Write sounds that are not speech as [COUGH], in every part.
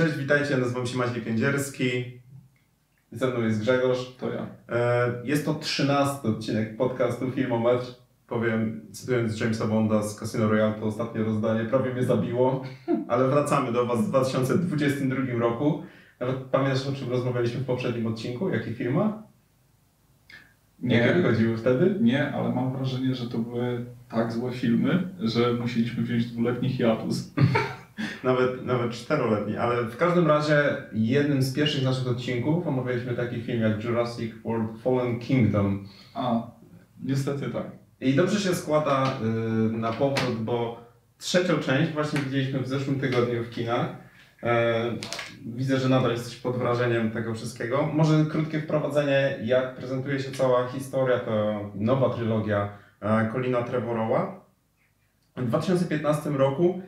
Cześć, witajcie, nazywam się Maciej Kędzierski. Ze mną jest Grzegorz. To ja. E, Jest to trzynasty odcinek podcastu Filmometr. Powiem, cytując Jamesa Bonda z Casino Royale, to ostatnie rozdanie prawie mnie zabiło, ale wracamy do Was w 2022 roku. Nawet pamiętasz, o czym rozmawialiśmy w poprzednim odcinku? Jakie filma? Jakie Nie, wychodziły wtedy? nie, ale mam wrażenie, że to były tak złe filmy, że musieliśmy wziąć dwuletni hiatus. Nawet, nawet czteroletni, ale w każdym razie jednym z pierwszych naszych odcinków omawialiśmy taki film jak Jurassic World Fallen Kingdom. A, niestety tak. I dobrze się składa y, na powrót, bo trzecią część właśnie widzieliśmy w zeszłym tygodniu w kinach. E, widzę, że nadal jesteś pod wrażeniem tego wszystkiego. Może krótkie wprowadzenie, jak prezentuje się cała historia, to nowa trylogia e, Colina Trevorrowa. W 2015 roku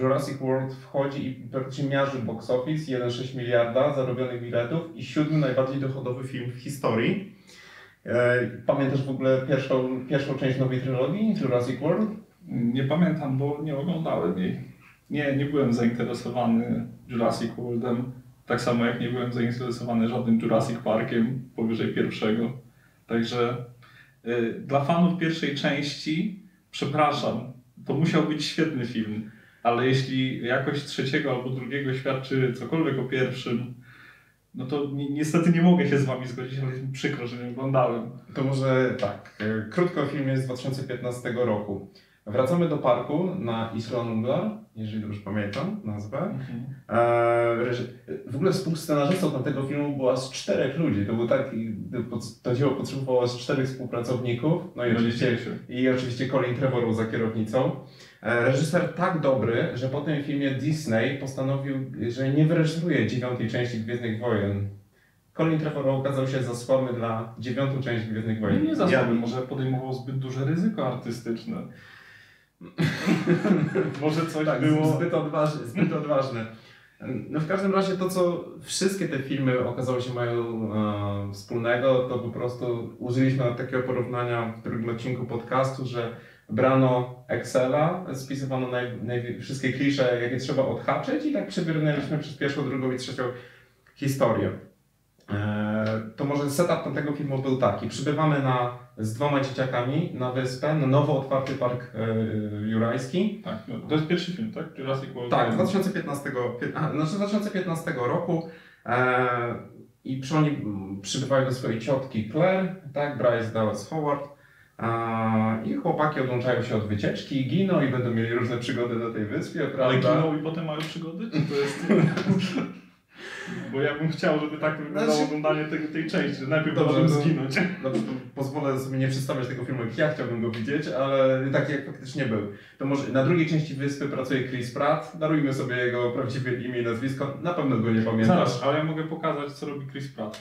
Jurassic World wchodzi i praktycznie miarzy box office 1,6 miliarda zarobionych biletów i siódmy najbardziej dochodowy film w historii. E, Pamiętasz w ogóle pierwszą, pierwszą część nowej trylogii Jurassic World? Nie pamiętam, bo nie oglądałem jej. Nie, nie byłem zainteresowany Jurassic Worldem. Tak samo jak nie byłem zainteresowany żadnym Jurassic Parkiem powyżej pierwszego. Także y, dla fanów pierwszej części, przepraszam, to musiał być świetny film. Ale jeśli jakość trzeciego albo drugiego świadczy cokolwiek o pierwszym, no to ni niestety nie mogę się z wami zgodzić, ale jest mi przykro, że nie oglądałem. To może tak, e, krótko o filmie z 2015 roku. Wracamy do parku na Isla Nublar, jeżeli dobrze pamiętam nazwę. E, reży- W ogóle współscenarzystą tamtego filmu była z czterech ludzi. To był taki, to dzieło potrzebowało z czterech współpracowników. No i oczywiście, i oczywiście Colin Trevorrow za kierownicą. E, Reżyser tak dobry, że po tym filmie Disney postanowił, że nie wyreżyseruje dziewiątej części Gwiezdnych Wojen. Colin Trevorrow okazał się za słaby dla dziewiątą część Gwiezdnych Wojen. nie za Ja- słaby, może podejmował zbyt duże ryzyko artystyczne. [LAUGHS] może coś Tak, było... zbyt odważne, zbyt odważne. No w każdym razie to, co wszystkie te filmy okazało się mają e, wspólnego, to po prostu użyliśmy takiego porównania w drugim odcinku podcastu, że brano Excela, spisywano naj, naj, wszystkie klisze, jakie trzeba odhaczyć i tak przebrnęliśmy przez pierwszą, drugą i trzecią historię. E, to może setup tamtego filmu był taki. Przybywamy na, z dwoma dzieciakami na wyspę, na nowo otwarty park e, jurajski. Tak, no, to jest pierwszy film, tak? Jurassic World. Tak, z 2015, pię- a, znaczy z 2015 roku e, i przy oni mm, przybywają do swojej ciotki Claire, tak, Bryce Dallas Howard e, i chłopaki odłączają się od wycieczki i giną i będą mieli różne przygody na tej wyspie, Ale prawda? giną i potem mają przygody? Czy to jest... [LAUGHS] Bo ja bym chciał, żeby tak wyglądało Znaczy- oglądanie tej, tej części, że najpierw Dobrze, to- zginąć. [LAUGHS] Dobrze, to pozwolę sobie nie przedstawiać tego filmu, jak ja chciałbym go widzieć, ale tak jak faktycznie był. To może na drugiej części wyspy pracuje Chris Pratt, darujmy sobie jego prawdziwe imię i nazwisko, na pewno go nie pamiętasz. Zaraz, ale ja mogę pokazać, co robi Chris Pratt.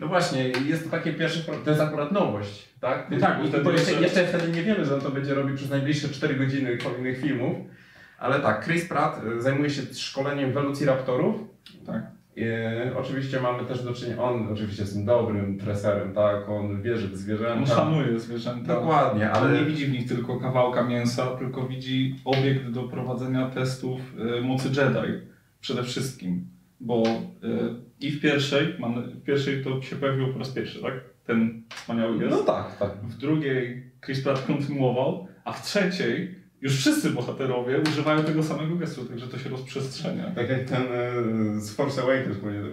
No właśnie, jest to takie pierwsze, to jest akurat nowość, tak? No tak, bo I, jeszcze, jeszcze- jeszcze wtedy nie wiemy, że on to będzie robił przez najbliższe 4 godziny kolejnych filmów. Ale tak, Chris Pratt y, zajmuje się szkoleniem velociraptorów. Tak. E, oczywiście mamy też do czynienia, on oczywiście jest tym dobrym treserem, tak? On wierzy w On zwierzęta. szanuje zwierzęta. Dokładnie, Ale ale nie widzi w nich tylko kawałka mięsa, tylko widzi obiekt do prowadzenia testów y, mocy Jedi przede wszystkim. Bo y, i w pierwszej, w pierwszej to się pojawiło po raz pierwszy, tak? Ten wspaniały gest. no tak, tak. W drugiej Chris Pratt kontynuował, a w trzeciej już wszyscy bohaterowie używają tego samego gestu, także to się rozprzestrzenia. Tak jak ten e, z Force Awakens powiedział. [LAUGHS]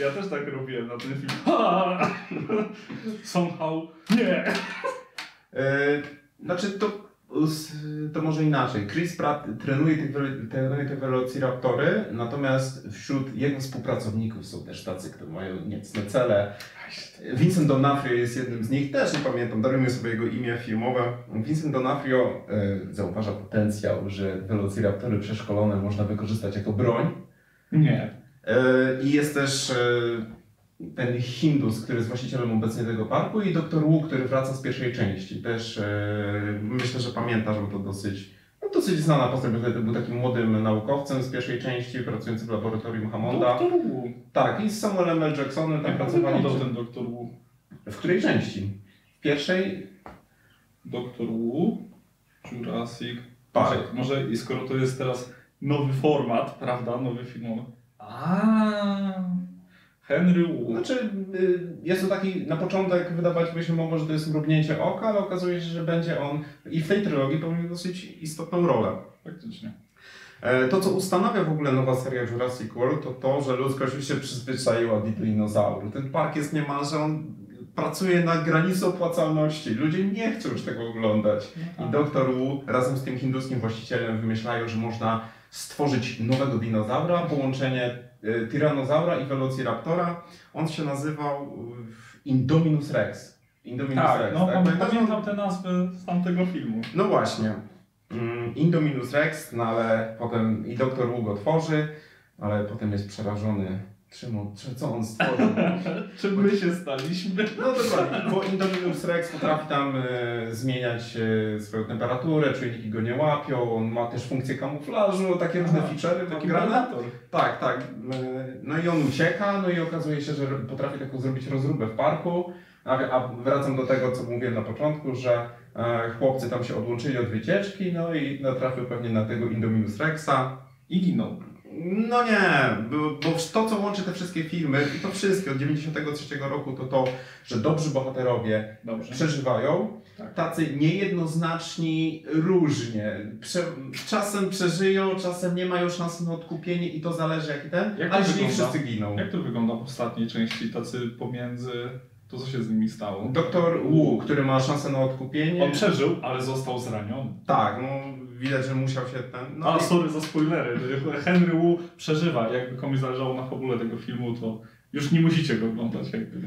Ja też tak robiłem na ten film. Somehow nie. E, Znaczy to, to może inaczej. Chris Pratt trenuje te, trenuje te velociraptory, natomiast wśród jego współpracowników są też tacy, którzy mają niecne cele. Vincent D'Onofrio jest jednym z nich, też nie pamiętam, darujmy sobie jego imię filmowe. Vincent D'Onofrio e, zauważa potencjał, że velociraptory przeszkolone można wykorzystać jako broń. Nie. E, I jest też e, ten Hindus, który jest właścicielem obecnie tego parku i doktor Wu, który wraca z pierwszej części. Też e, myślę, że pamiętasz, bo to dosyć, no, dosyć znana postać, bo wtedy był takim młodym naukowcem z pierwszej części, pracujący w laboratorium Hammonda. Doktor Wu. Tak, i z Samuelem L. Jacksonem tam Jak pracowali. wyglądał ten doktor Wu? W której części? W pierwszej? Doktor Wu, Jurassic Może, może i skoro to jest teraz nowy format, prawda, nowy filmowy. A Henry Wu. Znaczy, y, jest to taki, na początek wydawać by się mogło, że to jest mrugnięcie oka, ale okazuje się, że będzie on i w tej trylogii pełnił dosyć istotną rolę. Faktycznie. E, To, co ustanawia w ogóle nowa seria Jurassic World, to to, że ludzkość już się przyzwyczaiła do dinozaurów. Ten park jest niemalże, on pracuje na granicy opłacalności. Ludzie nie chcą już tego oglądać. I doktor Wu razem z tym hinduskim właścicielem wymyślają, że można stworzyć nowego dinozaura, połączenie e, Tyrannozaura i Velociraptora. On się nazywał e, Indominus Rex. Indominus Tak, Rex, no tak? pam- Pamiętasz? pamiętam te nazwy z tamtego filmu. No właśnie. Mm, Indominus Rex, no ale potem i doktor Wu go tworzy, ale potem jest przerażony. Czym on, czy, co on stworzył? [LAUGHS] Czym my się staliśmy? No dokładnie, bo Indominus Rex potrafi tam e, zmieniać e, swoją temperaturę, czujniki go nie łapią, on ma też funkcję kamuflażu, takie różne Aha, feature'y Taki predator. Tak, tak. E, No i on ucieka, no i okazuje się, że potrafi taką zrobić rozróbę w parku. A, a wracam do tego, co mówiłem na początku, że e, chłopcy tam się odłączyli od wycieczki, no i natrafił pewnie na tego Indominus Rexa. I ginął. No nie, bo, to, co łączy te wszystkie filmy, i to wszystkie od 93 roku, to to, że dobrzy bohaterowie Dobrze. przeżywają, Tak. tacy niejednoznaczni różnie. Prze, czasem przeżyją, czasem nie mają szansy na odkupienie i to zależy jaki ten, Jak to a źli wszyscy giną. Jak to wygląda w ostatniej części, tacy pomiędzy... To co się z nimi stało? Doktor Wu, który ma szansę na odkupienie. On przeżył, ale został zraniony. Tak, no widać, że musiał się ten. No, A, i- sorry za spoilery. Henry Wu przeżywa. Jakby komuś zależało na fabule tego filmu, to już nie musicie go oglądać. Jakby.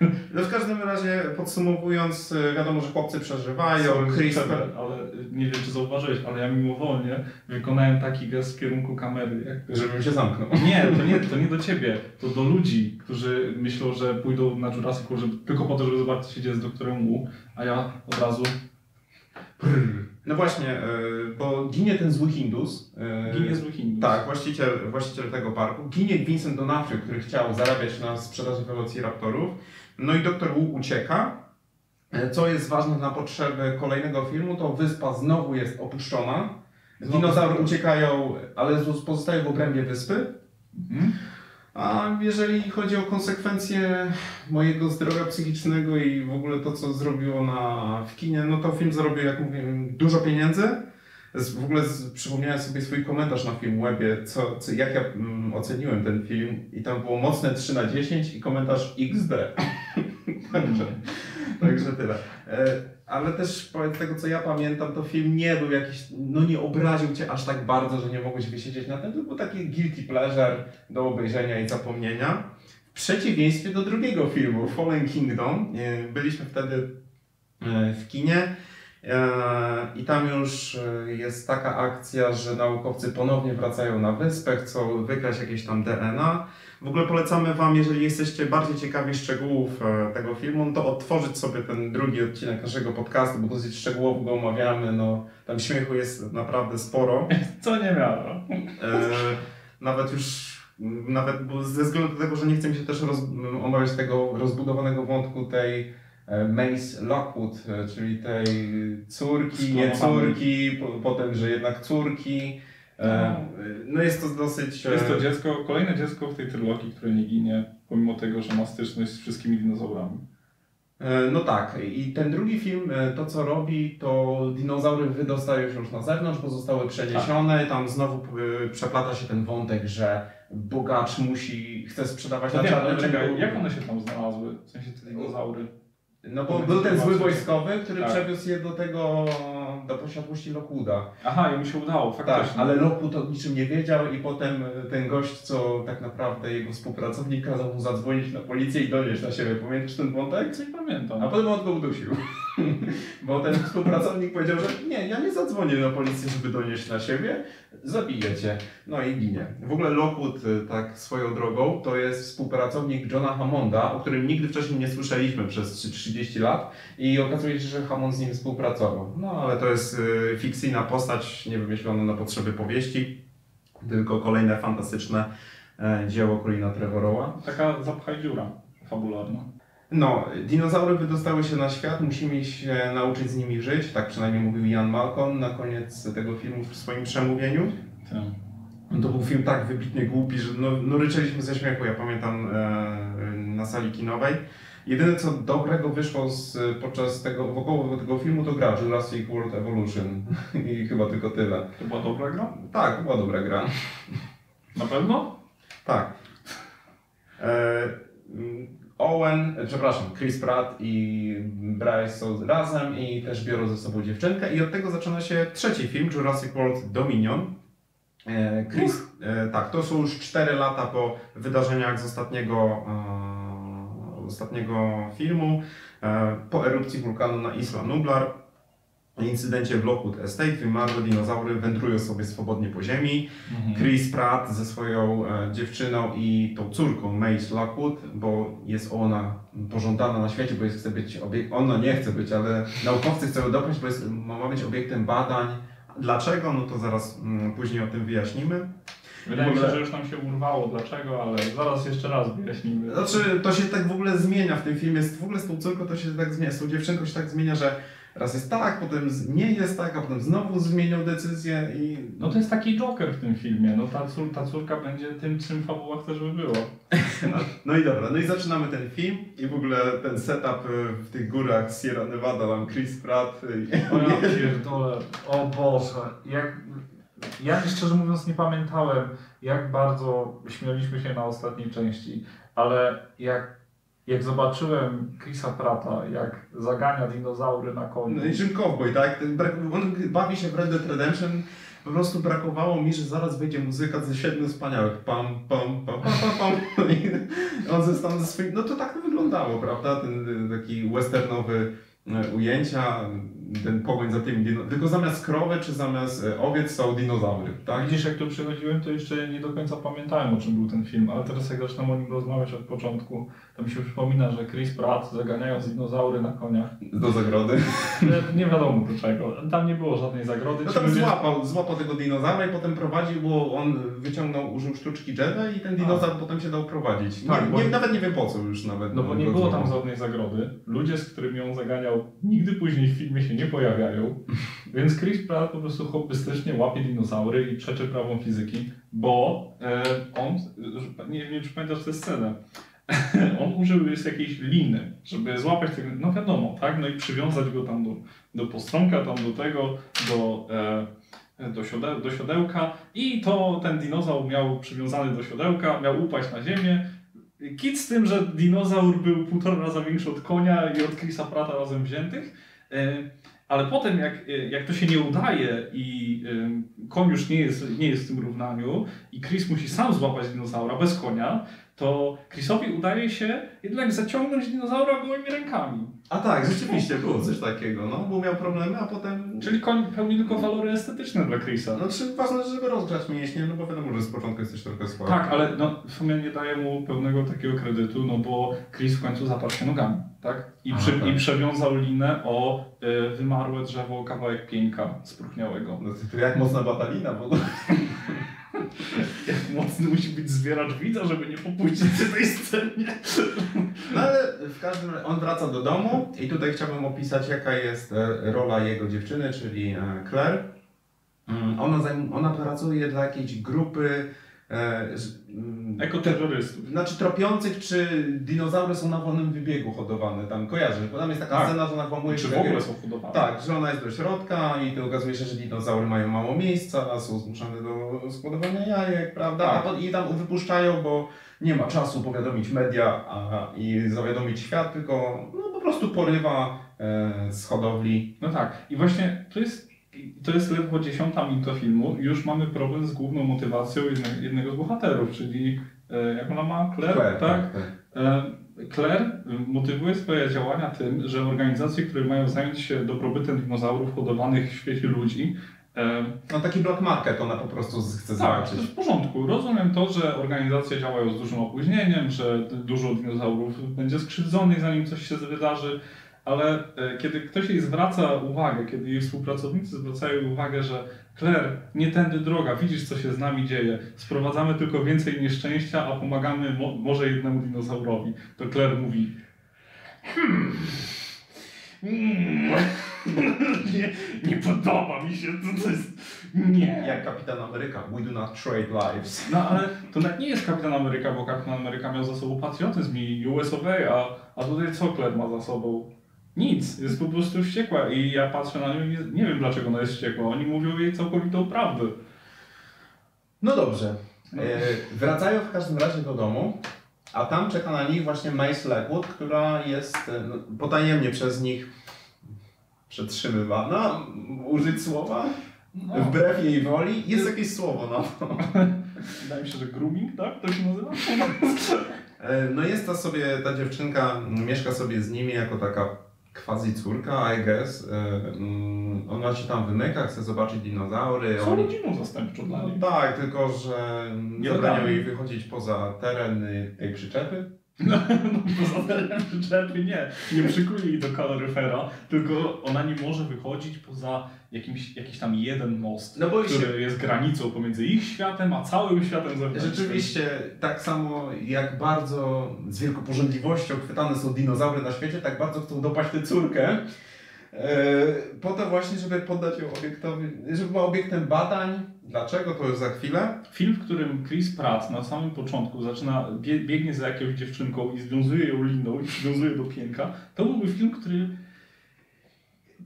[LAUGHS] no w każdym razie podsumowując, y, wiadomo, że chłopcy przeżywają. Sorry, Chris przerwę, ale nie wiem, czy zauważyłeś, ale ja mimowolnie wykonałem taki gest w kierunku kamery. Jakby. żebym się zamknął. [LAUGHS] Nie, to nie, to nie do ciebie, to do ludzi, którzy myślą, że pójdą na Jurassic żeby, tylko po to, żeby zobaczyć, co się dzieje z doktorem Wu, a ja od razu No właśnie, y, bo ginie ten zły Hindus. y, ginie zły Hindus. Tak, właściciel, właściciel tego parku. Ginie Vincent D'Onofrio, który chciał zarabiać na sprzedaży Velociraptorów. No i doktor Wu ucieka. E, Co jest ważne na potrzeby kolejnego filmu, to wyspa znowu jest opuszczona. Dinozaury uciekają, ale pozostają w obrębie wyspy. Mhm. A jeżeli chodzi o konsekwencje mojego zdrowia psychicznego i w ogóle to, co zrobiło na, w kinie, no to film zarobił, jak mówiłem, dużo pieniędzy. W ogóle przypomniałem sobie swój komentarz na Filmwebie, co, co, jak ja mm, oceniłem ten film i tam było mocne 3 na 10 i komentarz XD. [LAUGHS] także, [LAUGHS] także tyle. E, ale też z tego, co ja pamiętam, to film nie był jakiś, no nie obraził Cię aż tak bardzo, że nie mogłeś wysiedzieć na tym, to był taki guilty pleasure do obejrzenia i zapomnienia. W przeciwieństwie do drugiego filmu, Fallen Kingdom, byliśmy wtedy e, w kinie e, i tam już jest taka akcja, że naukowcy ponownie wracają na wyspę, chcą wygrać jakieś tam DNA. W ogóle polecamy Wam, jeżeli jesteście bardziej ciekawi szczegółów e, tego filmu, no to odtworzyć sobie ten drugi odcinek naszego podcastu, bo dosyć szczegółowo go omawiamy. No, tam śmiechu jest naprawdę sporo. [LAUGHS] Co nie miało. E, nawet już, nawet ze względu na tego, że nie chcę mi się też roz, omawiać tego rozbudowanego wątku tej e, Mace Lockwood, czyli tej córki, nie córki, po, potem, że jednak córki. E, no jest to dosyć... Jest to dziecko, kolejne dziecko w tej trylogii, które nie ginie, pomimo tego, że ma styczność z wszystkimi dinozaurami. E, No tak, i ten drugi film, e, to co robi, to dinozaury wydostają się już na zewnątrz, bo zostały przeniesione, tam znowu przeplata się ten wątek, że bogacz musi, chce sprzedawać na No nie, czarnym ale czekaj, jak one się tam znalazły? W sensie te dinozaury. No bo był ten zły wojskowy, który Tak. przewiózł je do tego, do posiadłości Lockwooda. Aha, jemu się udało, Tak, faktycznie. ale Lockwood o niczym nie wiedział i potem e, ten gość, co tak naprawdę jego współpracownik kazał mu zadzwonić na policję i donieść na siebie. Pamiętasz ten wątek? Co nie pamiętam. A potem on go udusił. [LAUGHS] Bo ten współpracownik powiedział, że nie, ja nie zadzwonię na policję, żeby donieść na siebie, zabiję cię. No i ginie. W ogóle Lockwood, y, tak swoją drogą, to jest współpracownik Johna Hammonda, o którym nigdy wcześniej nie słyszeliśmy przez 30 lat i okazuje się, że Hammond z nim współpracował. No ale to jest y, fikcyjna postać, nie wymyślona na potrzeby powieści, tylko kolejne fantastyczne e, dzieło Colina Trevorrowa. Taka zapchaj dziura fabularna. No, dinozaury wydostały się na świat, musimy się nauczyć z nimi żyć, tak przynajmniej mówił Ian Malcolm na koniec tego filmu w swoim przemówieniu. Tak. To był film tak wybitnie głupi, że no, no ryczeliśmy ze śmiechu, ja pamiętam e, na sali kinowej. Jedyne co dobrego wyszło z, podczas tego, wokoło tego filmu to gra Jurassic World Evolution [LAUGHS] i chyba tylko tyle. To była dobra gra? Tak, to była dobra gra. Na pewno? Tak. E, Owen, przepraszam, Chris Pratt i Bryce są razem i też biorą ze sobą dziewczynkę. I od tego zaczyna się trzeci film, Jurassic World Dominion. E, Chris, e, tak, to są już 4 lata po wydarzeniach z ostatniego, e, ostatniego filmu, po erupcji wulkanu na Isla Nublar, incydencie w Lockwood Estate, wymarłe dinozaury wędrują sobie swobodnie po ziemi. Chris Pratt ze swoją e, dziewczyną i tą córką Mace Lockwood, bo jest ona pożądana na świecie, bo jest, chce być obiek- ona nie chce być, ale naukowcy chcą ją dopaść, bo jest, ma być obiektem badań. Dlaczego? No to zaraz mm, później o tym wyjaśnimy. Wydaje mi się, że już nam się urwało dlaczego, ale zaraz jeszcze raz wyjaśnimy. Znaczy, to się tak w ogóle zmienia w tym filmie. W ogóle z tą córką to się tak zmienia, z tą dziewczynką się tak zmienia, że raz jest tak, potem nie jest tak, a potem znowu zmienią decyzję i No to jest taki Joker w tym filmie. No ta, cór, ta córka będzie tym, czym fabuła chce, żeby było. [LAUGHS] No, no i dobra, no i zaczynamy ten film i w ogóle ten setup y, w tych górach Sierra Nevada, tam Chris Pratt y, O ja pierdolę, o Boże, jak... Ja szczerze mówiąc nie pamiętałem, jak bardzo śmialiśmy się na ostatniej części, ale jak, jak zobaczyłem Chrisa Prata, jak zagania dinozaury na koniu, no i czym cowboy, tak? Ten on bawi się w Red Dead Redemption, po prostu brakowało mi, że zaraz wejdzie muzyka ze siedmiu wspaniałych, pam, pam, pam, pam, pam, pam. [LAUGHS] On ze ze swoim, no to tak to wyglądało, prawda? Ten y, taki westernowy y, ujęcia, ten pogoń za tymi dino... Tylko zamiast krowy czy zamiast y, owiec są dinozaury, tak? Widzisz, jak tu przychodziłem, to jeszcze nie do końca pamiętałem, o czym był ten film, ale teraz jak zaczynam o nim rozmawiać od początku, to mi się przypomina, że Chris Pratt zaganiając dinozaury na koniach, Do zagrody. nie- [LAUGHS] nie wiadomo do czego, tam nie było żadnej zagrody. No tam ludzie- złapał, złapał tego dinozaura i potem prowadził, bo on wyciągnął, użył sztuczki Jedi i ten dinozaur potem się dał prowadzić. Tak, nie, bo- nie, nawet nie wiem po co już nawet. No bo nie było tam żadnej zagrody. Ludzie, z którymi on zaganiał, nigdy później w filmie się nie pojawiają. Więc Chris Pratt po prostu hobbystycznie łapie dinozaury i przeczy prawom fizyki, bo e, on, nie wiem czy pamiętasz tę scenę, [LAUGHS] on użył jest jakiejś liny, żeby złapać tego, no wiadomo, tak, no i przywiązać go tam do, do postronka, tam do tego, do, e, do, siode, do siodełka. I to ten dinozaur miał przywiązany do siodełka, miał upaść na ziemię, Kit z tym, że dinozaur był półtora raza większy od konia i od Chrisa Prata razem wziętych, ale potem jak, e, jak to się nie udaje i e, koń już nie jest, nie jest w tym równaniu i Chris musi sam złapać dinozaura bez konia, to Chrisowi udaje się jednak zaciągnąć dinozaura gołymi rękami. A tak, rzeczywiście było coś takiego, no, bo miał problemy, a potem... Czyli koń pełni tylko walory estetyczne dla Chrisa. No czy ważne, żeby rozgrzać mięśnie, no bo wiadomo, że z początku jesteś trochę słaby. Tak, ale no, w sumie nie daję mu pełnego takiego kredytu, no bo Chris w końcu zaparł się nogami, tak? I, Aha, przy, tak. i przewiązał linę o y, wymarłe drzewo, kawałek pieńka spróchniałego. No to, to jak mocna batalina, bo... Jak [LAUGHS] mocny musi być zwieracz widza, żeby nie popuścić przy tej scenie. No ale w każdym razie on wraca do domu i tutaj chciałbym opisać jaka jest e, rola jego dziewczyny, czyli e, Claire. Mm, Ona, ona pracuje dla jakiejś grupy Ekoterrorystów. Znaczy tropiących, czy dinozaury są na wolnym wybiegu hodowane, tam kojarzysz, bo tam jest taka Tak. scena, że ona włamuje Czy się w do ogóle są hodowane? Tak, że ona jest do środka i to okazuje się, że dinozaury mają mało miejsca, są zmuszane do składowania jajek, prawda? Tak. I tam wypuszczają, bo nie ma czasu powiadomić media a, i zawiadomić świat, tylko no, po prostu porywa e, z hodowli. No tak. I właśnie to jest, to jest ledwo dziesiąta minuta filmu i już mamy problem z główną motywacją jedne, jednego z bohaterów, czyli e, jak ona ma? Claire, Claire, tak? tak. E, Claire motywuje swoje działania tym, że organizacje, które mają zająć się dobrobytem dinozaurów hodowanych w świecie ludzi, e, No taki black market ona po prostu chce tak, zobaczyć. to jest w porządku. Rozumiem to, że organizacje działają z dużym opóźnieniem, że dużo dinozaurów będzie skrzywdzonych, zanim coś się wydarzy, ale e, kiedy ktoś jej zwraca uwagę, kiedy jej współpracownicy zwracają uwagę, że Claire, nie tędy droga, widzisz co się z nami dzieje, sprowadzamy tylko więcej nieszczęścia, a pomagamy mo może jednemu dinozaurowi, to Claire mówi Hmm. Mm. [LAUGHS] Nie, nie podoba mi się to, to jest... Nie. Jak Kapitan Ameryka, we do not trade lives. No ale to nawet nie jest Kapitan Ameryka, bo Kapitan Ameryka miał za sobą patriotyzm i US a, a tutaj co Claire ma za sobą? Nic, jest po prostu wściekła i ja patrzę na nią i nie, wiem dlaczego ona jest wściekła. Oni mówią jej całkowitą prawdę. No dobrze. No. E, wracają w każdym razie do domu, a tam czeka na nich właśnie Mace Blackwood, która jest e, no, potajemnie przez nich przetrzymywana, użyć słowa, No, wbrew jej woli. Jest jakieś słowo na to. [LAUGHS] wydaje mi się, że grooming, tak? To się nazywa? E, No jest ta sobie, ta dziewczynka mieszka sobie z nimi jako taka quasi córka, I guess. Mm, Ona się tam wymyka, chce zobaczyć dinozaury. Są rodziną zastępczą dla No niej. tak, tylko że Nie dodamy. jej wychodzić poza teren y, tej przyczepy. No, no poza terem przyczepy nie. Nie przykuje jej do kaloryfera, tylko ona nie może wychodzić poza jakimś, jakiś tam jeden most, No bo który się- jest granicą pomiędzy ich światem, a całym światem zewnętrznym. Rzeczywiście, tak samo jak bardzo z wielką pożądliwością chwytane są dinozaury na świecie, tak bardzo chcą dopaść tę córkę. E, po to właśnie, żeby poddać ją obiektowi, żeby była obiektem badań. Dlaczego? To już za chwilę. Film, w którym Chris Pratt na samym początku zaczyna, bie, biegnie za jakąś dziewczynką i związuje ją liną i przywiązuje do pięka, to byłby film, który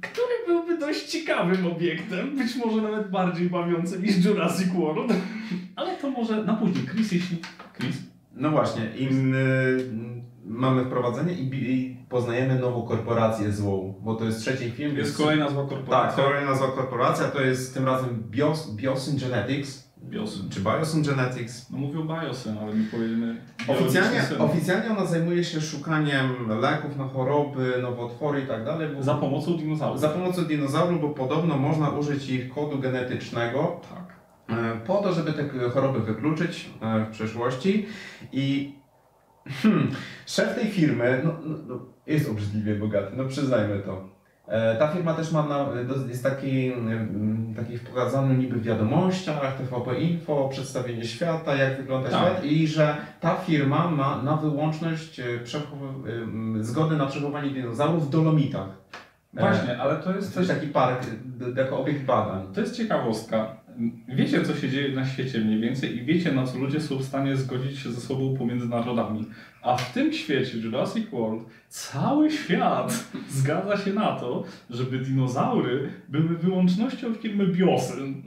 który byłby dość ciekawym obiektem, być może nawet bardziej bawiącym niż Jurassic World, [LAUGHS] ale to może na później. Chris, jeśli... Chris? No właśnie, im y, mamy wprowadzenie i, i poznajemy nową korporację złą, bo to jest trzeci film. Jest kolejna zła Tak, korporacja. kolejna nazwa korporacja to jest tym razem Bios, Biosyn Genetics, Biosyn. czy Biosyn Genetics. No mówią biosyn, ale my powiemy Oficjalnie, oficjalnie ona zajmuje się szukaniem leków na choroby, nowotwory i tak dalej. Za pomocą dinozaurów. za pomocą dinozaurów, bo podobno można użyć ich kodu genetycznego Tak. e, po to, żeby te choroby wykluczyć e, w przyszłości. I hmm, szef tej firmy no, no, no, jest obrzydliwie bogaty, no przyznajmy to. E, Ta firma też ma na, jest taki, mm, taki pokazany niby w wiadomościach, TVP Info, przedstawienie świata, jak wygląda Tak. świat i że ta firma ma na wyłączność e, em, zgody na przechowywanie dinozaurów w Dolomitach. E, Właśnie, ale to jest też... taki park jako obiekt badań. To jest ciekawostka. Wiecie, co się dzieje na świecie mniej więcej i wiecie, na co ludzie są w stanie zgodzić się ze sobą pomiędzy narodami. A w tym świecie, Jurassic World, cały świat [LAUGHS] zgadza się na to, żeby dinozaury były wyłącznością firmy Biosyn.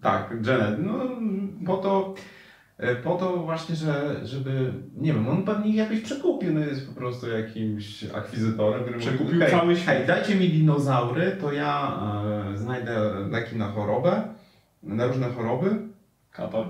Tak, Janet. No po to, e, po to właśnie, że, żeby, nie wiem, on pewnie jakoś przekupiony jest po prostu jakimś akwizytorem, który mówi, Przekupił hej, cały świat. Hej, dajcie mi dinozaury, to ja e, znajdę leki na chorobę, na różne choroby. Katar.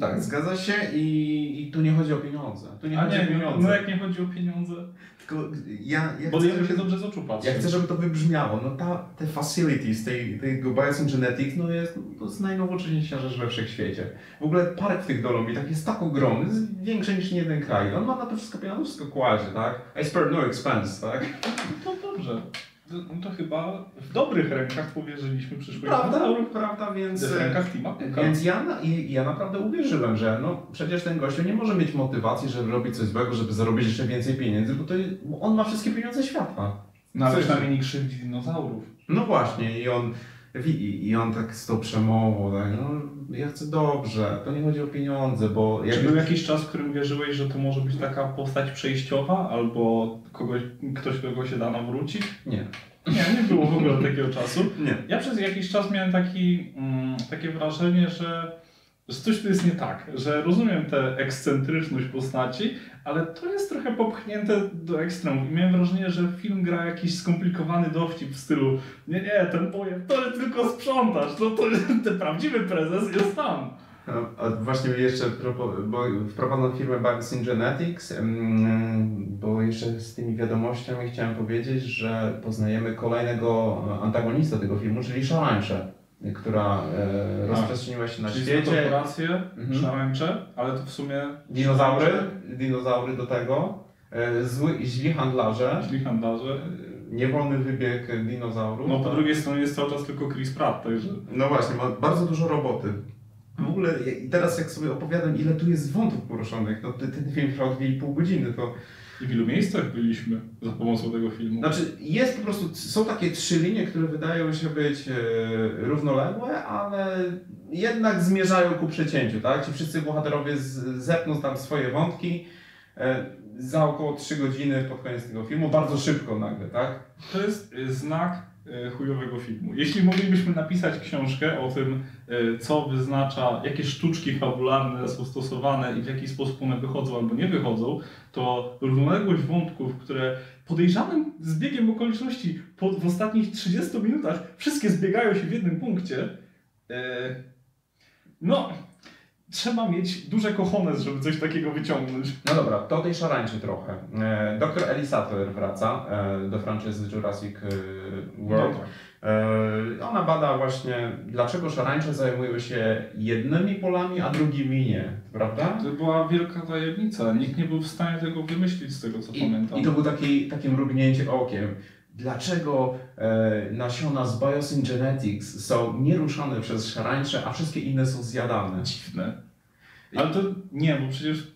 Tak, zgadza się i, i tu nie chodzi o pieniądze. Tu nie A chodzi nie, o no, pieniądze. no jak nie chodzi o pieniądze? Tylko ja, ja Bo chcę, ja się żeby- dobrze z oczu patrzę. Ja chcę, żeby to wybrzmiało. No ta, te facilities, tej, tego Biosim Genetics, no jest, to jest najnowocześniejsza rzecz we wszechświecie. W ogóle park w tych Dolomitach jest tak ogromny, jest większy niż jeden kraj. On ma na to wszystko pieniądze, wszystko kładzie, tak? I spare no expense, tak? No dobrze. No to chyba w dobrych rękach powierzyliśmy przyszłych Prawda, dinozaurów. prawda, więc... W rękach Tima. Więc ja, na, ja naprawdę uwierzyłem, że no przecież ten gościu nie może mieć motywacji, żeby robić coś złego, żeby zarobić jeszcze więcej pieniędzy, bo, to, bo on ma wszystkie pieniądze świata. No ale przynajmniej nie krzywdzi dinozaurów. No właśnie, i on, i, i on tak z tą przemową, tak, no, ja chcę dobrze, to nie chodzi o pieniądze, bo Czy był jakiś czas, w którym wierzyłeś, że to może być taka postać przejściowa, albo kogoś, ktoś, kogo się da nawrócić? Nie, Nie, nie było w ogóle takiego czasu. nie. Ja przez jakiś czas miałem taki, mm, takie wrażenie, że, że coś tu jest nie tak, że rozumiem tę ekscentryczność postaci, ale to jest trochę popchnięte do ekstremów. I miałem wrażenie, że film gra jakiś skomplikowany dowcip w stylu nie, nie, ten pojem, to tylko sprzątasz, no to [LAUGHS] ten prawdziwy prezes jest tam. A- A właśnie jeszcze, bo wprowadzam firmę Biosin Genetics, bo jeszcze z tymi wiadomościami chciałem powiedzieć, że poznajemy kolejnego antagonistę tego filmu, czyli szarańczę, która e, rozprzestrzeniła się na Czyli świecie. korporacje, Mhm. szarańcze, ale to w sumie Dinozaury, dinozaury do tego, e, zły, źli handlarze, źli handlarze. niewolny wybieg dinozaurów. No po tak. drugiej stronie jest cały czas tylko Chris Pratt, także... No właśnie, ma bardzo dużo roboty. W ogóle i teraz jak sobie opowiadam, ile tu jest wątków poruszonych, no ten, film trwał 2,5 godziny, to I w ilu miejscach byliśmy za pomocą tego filmu. Znaczy, jest po prostu, są takie trzy linie, które wydają się być e, równoległe, ale jednak zmierzają ku przecięciu, tak? Ci wszyscy bohaterowie z- zepną tam swoje wątki e, za około 3 godziny pod koniec tego filmu, bardzo szybko nagle, tak? To jest y, znak chujowego filmu. Jeśli moglibyśmy napisać książkę o tym, y, co wyznacza, jakie sztuczki fabularne są stosowane i w jaki sposób one wychodzą albo nie wychodzą, to równoległość wątków, które podejrzanym zbiegiem okoliczności po, w ostatnich 30 minutach wszystkie zbiegają się w jednym punkcie, y, no, trzeba mieć duże kochones, żeby coś takiego wyciągnąć. No dobra, to tej szarańczy trochę. E. Ellie Sattler wraca e, do franczyzy Jurassic e, World. E, Ona bada właśnie, dlaczego szarańcze zajmują się jednymi polami, a drugimi nie, prawda? To była wielka tajemnica. Nikt nie był w stanie tego wymyślić z tego, co I, pamiętam. I to był taki, takie mrugnięcie okiem. Dlaczego e, nasiona z Biosyngenetics są nieruszane przez szarańcze, a wszystkie inne są zjadane? dziwne. Ale to nie, bo przecież,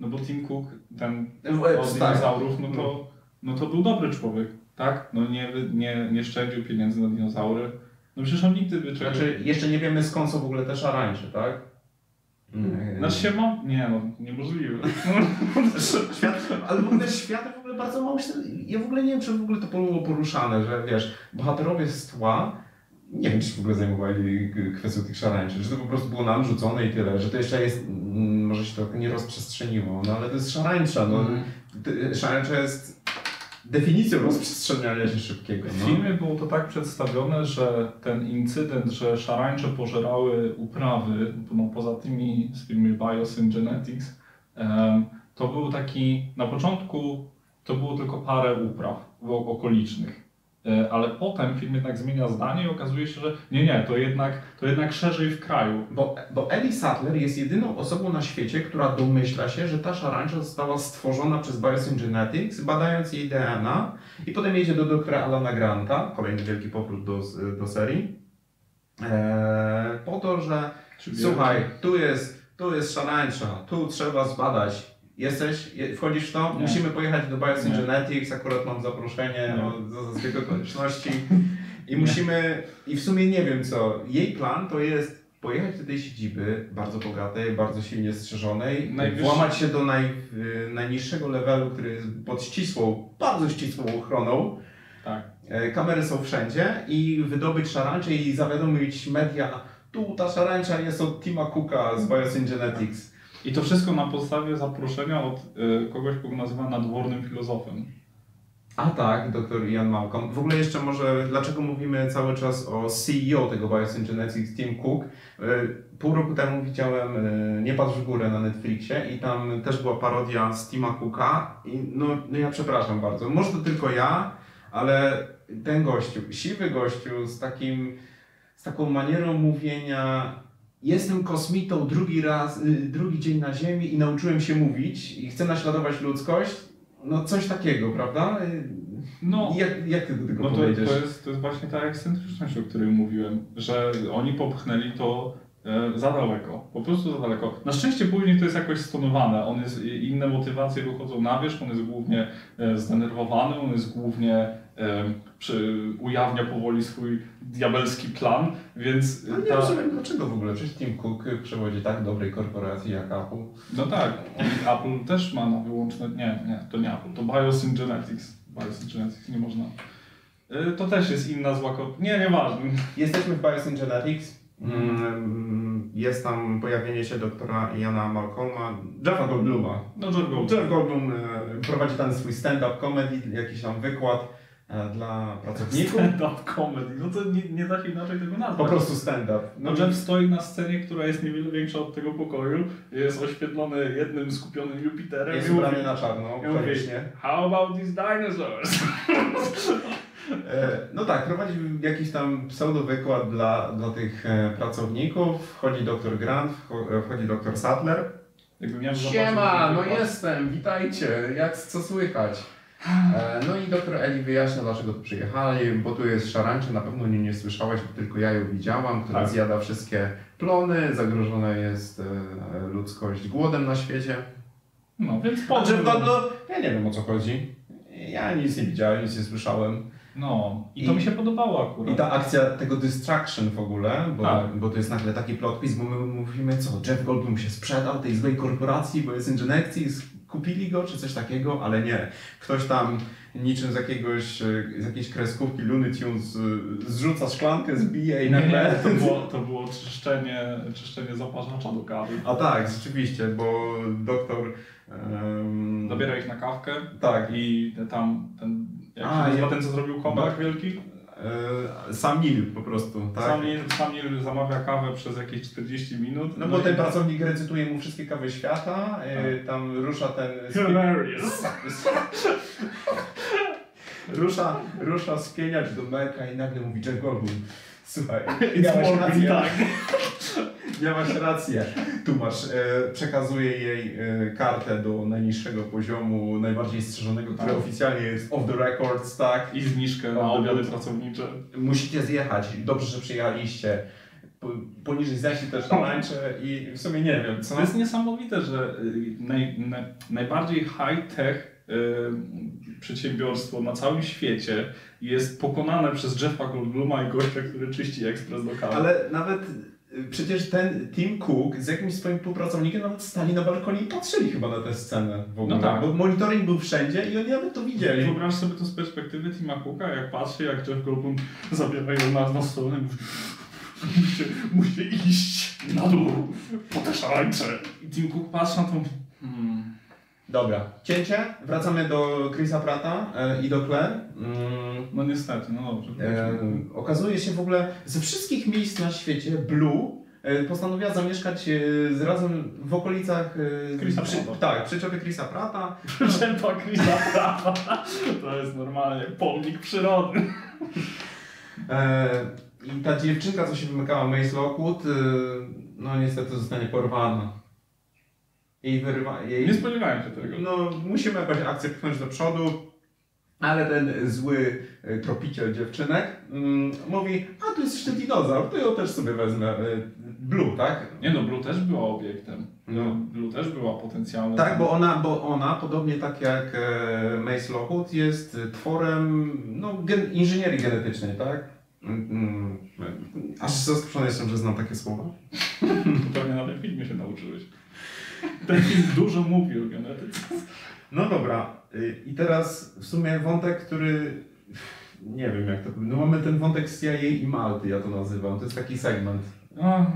no bo Tim Cook, ten E, od dinozaurów, no to, no to był dobry człowiek, tak? No nie, nie, nie szczędził pieniędzy na dinozaury. No przecież on nigdy by czegoś... Znaczy, jeszcze nie wiemy skąd są w ogóle te szarańcze, tak? Mm. Znaczy się ma... Nie no, niemożliwe. [LAUGHS] Świat, ale w ogóle świat w ogóle bardzo mało się... Ja w ogóle nie wiem, czy w ogóle to było poruszane, że wiesz, bohaterowie z tła, nie wiem, czy się w ogóle zajmowali kwestią tych szarańczy, że to po prostu było nam rzucone i tyle, że to jeszcze jest, mm, może się to nie rozprzestrzeniło, no ale to jest szarańcza, no. Ty- Szarańcza jest definicją rozprzestrzeniania się szybkiego, W no. filmie było to tak przedstawione, że ten incydent, że szarańcze pożerały uprawy, no poza tymi z firmy Biosyngenetics, to był taki, na początku to było tylko parę upraw okolicznych. E, Ale potem film jednak zmienia zdanie i okazuje się, że nie, nie, to jednak, to jednak szerzej w kraju. Bo, bo Ellie Sattler jest jedyną osobą na świecie, która domyśla się, że ta szarańcza została stworzona przez Biosyngenetics, badając jej DNA i potem jedzie do doktora Alana Granta, kolejny wielki powrót do, do serii, eee, po to, że słuchaj, tu jest, tu jest szarańcza, tu trzeba zbadać. Jesteś, je- wchodzisz w to? Nie. Musimy pojechać do Biosyngenetics, akurat mam zaproszenie Nie. o, za, za zbieg okoliczności. [LAUGHS] I Nie. musimy, i w sumie nie wiem co, jej plan to jest pojechać do tej siedziby, bardzo bogatej, bardzo silnie strzeżonej, Najwyższy- włamać się do naj, y, najniższego levelu, który jest pod ścisłą, bardzo ścisłą ochroną. Tak. E, Kamery są wszędzie i wydobyć szarańcze i zawiadomić media, tu ta szarańcza jest od Tima Cooka z Biosyngenetics. I to wszystko na podstawie zaproszenia od y, kogoś, kogo nazywa nadwornym filozofem. A tak, dr Ian Malcolm. W ogóle jeszcze może, dlaczego mówimy cały czas o CEO tego Biosyngenetics, Tim Cook. E, Pół roku temu widziałem e, Nie patrz w górę na Netflixie i tam też była parodia z Tima Cooka. I no, no ja przepraszam bardzo, może to tylko ja, ale ten gościu, siwy gościu z takim, z taką manierą mówienia jestem kosmitą drugi raz, y, drugi dzień na Ziemi i nauczyłem się mówić i chcę naśladować ludzkość. No coś takiego, prawda? Y, No, Jak, jak ty do tego No to, to, jest, to jest właśnie ta ekscentryczność, o której mówiłem, że oni popchnęli to e, za daleko, po prostu za daleko. Na szczęście później to jest jakoś stonowane, on jest, inne motywacje wychodzą na wierzch, on jest głównie e, zdenerwowany, on jest głównie e, przy, ujawnia powoli swój diabelski plan, więc No nie ta, rozumiem dlaczego w ogóle. Przecież Tim Cook przewodzi tak dobrej korporacji jak Apple. no tak, Apple też ma na wyłączne, nie, nie, to nie Apple, to Biosyngenetics, Biosyngenetics nie można. E, To też jest inna zła ko- Nie, nieważne. Jesteśmy w Biosyngenetics. Mm, Jest tam pojawienie się doktora Iana Malcolma, Jeffa Goldbluma. No, Jeff Gold. Jeff Goldblum e, prowadzi tam swój stand-up comedy, jakiś tam wykład dla pracowników. Stand-up comedy, no to nie, nie da się inaczej tego nazwać. Po prostu stand-up. No Jeff stoi na scenie, która jest niewiele większa od tego pokoju, jest oświetlony jednym skupionym Jupiterem jest i ubrany na czarno, i koniecznie. How about these dinosaurs? [LAUGHS] E, No tak, prowadzi jakiś tam pseudo-wykład dla, dla tych e, pracowników. Wchodzi doktor Grant, wcho- wchodzi doktor Sattler. Jakby miałem Siema, no jestem, witajcie, jak, co słychać? E, No i doktor Eli wyjaśnia, dlaczego tu przyjechali, bo tu jest szarańcza, na pewno nie, nie słyszałeś, bo tylko ja ją widziałam, która Tak. zjada wszystkie plony, zagrożona jest e, ludzkość głodem na świecie. No, więc A Jeff po Goldblum, ja nie wiem o co chodzi. Ja nic nie widziałem, nic nie słyszałem. No, i to I- mi się podobało akurat. I ta akcja tego distraction w ogóle, bo, Tak. bo to jest nagle taki plot twist, bo my mówimy co, Jeff Goldblum się sprzedał tej złej korporacji, bo jest ingerencji, kupili go czy coś takiego, ale nie. Ktoś tam niczym z jakiegoś, e, z jakiejś kreskówki Looney Tunes e, zrzuca szklankę, zbije i nagle... nie, to było, [LAUGHS] to było czyszczenie, czyszczenie zaparzacza do kawy. A tak, rzeczywiście, bo doktor... Um, Zabiera ich na kawkę Tak, i tam ten, jak A, się nazywa ja- ten, co zrobił comeback wielki? E, sam Neil po prostu, tak? Sam, Neil, sam Neil zamawia kawę przez jakieś 40 minut. No bo i- ten pracownik recytuje mu wszystkie kawy świata, e, tam rusza ten... Hilarious. [LAUGHS] rusza, rusza spieniać do metra i nagle mówi Jeff Goldblum. Słuchaj, [LAUGHS] miałaś rację. tak. [LAUGHS] Miałaś rację. Tu masz, e, przekazuje jej e, kartę do najniższego poziomu, najbardziej strzeżonego, który Tak. oficjalnie jest off the records, tak? I zniżkę na obiady pracownicze. Musicie zjechać, dobrze, że przyjechaliście. Po- Poniżej zasi też tańczę i w sumie nie wiem, co? To jest niesamowite, że y, naj, naj, najbardziej high-tech przedsiębiorstwo na całym świecie jest pokonane przez Jeffa Goldbluma i gościa, który czyści ekspres do kawy. Ale nawet y, przecież ten Tim Cook z jakimś swoim współpracownikiem nawet stali na balkonie i patrzyli chyba na tę scenę w ogóle. No tak. Bo monitoring był wszędzie i oni nawet to widzieli. Wyobraź sobie to z perspektywy Tima Cooka, jak patrzy, jak Jeff Goldblum zabiera ją na, na stronę i mówi muszę, muszę iść na dół, po te szarańcze. I Tim Cook patrzy na mówi, hmm. Dobra, cięcie. Wracamy do Chrisa Prata e, i do Claire. Mm, No niestety, no dobrze. e, okazuje się w ogóle, ze wszystkich miejsc na świecie Blue e, postanowiła zamieszkać e, z razem w okolicach Chrisa przy, tak, przyczepy Chrisa Prata. Przyczepa Chrisa Prawa. To jest normalnie pomnik przyrody. E, I ta dziewczynka, co się wymykała, Mace Lockwood, no niestety zostanie porwana. Jej wyrywa... Jej... Nie spodziewałem się tego. No, musimy jakąś akcję pchnąć do przodu, ale ten zły e, tropiciel dziewczynek mm, mówi, a tu jest jeszcze dinozaur, to ją też sobie wezmę. E, Blue, tak? Nie no, Blue też była obiektem. No. Blue też była potencjalną. Tak, bo ona, bo ona, podobnie tak jak e, Mace Lockwood, jest tworem no, gen, inżynierii genetycznej, tak? Mm, mm, Aż zaskoczony jestem, że znam takie słowa. [LAUGHS] Pewnie na tym filmie się nauczyłeś. Ten film dużo mówi o genetyce. No dobra, y, i teraz w sumie wątek, który nie wiem jak to. No mamy ten wątek z CIA i Malty, ja to nazywam. To jest taki segment. No,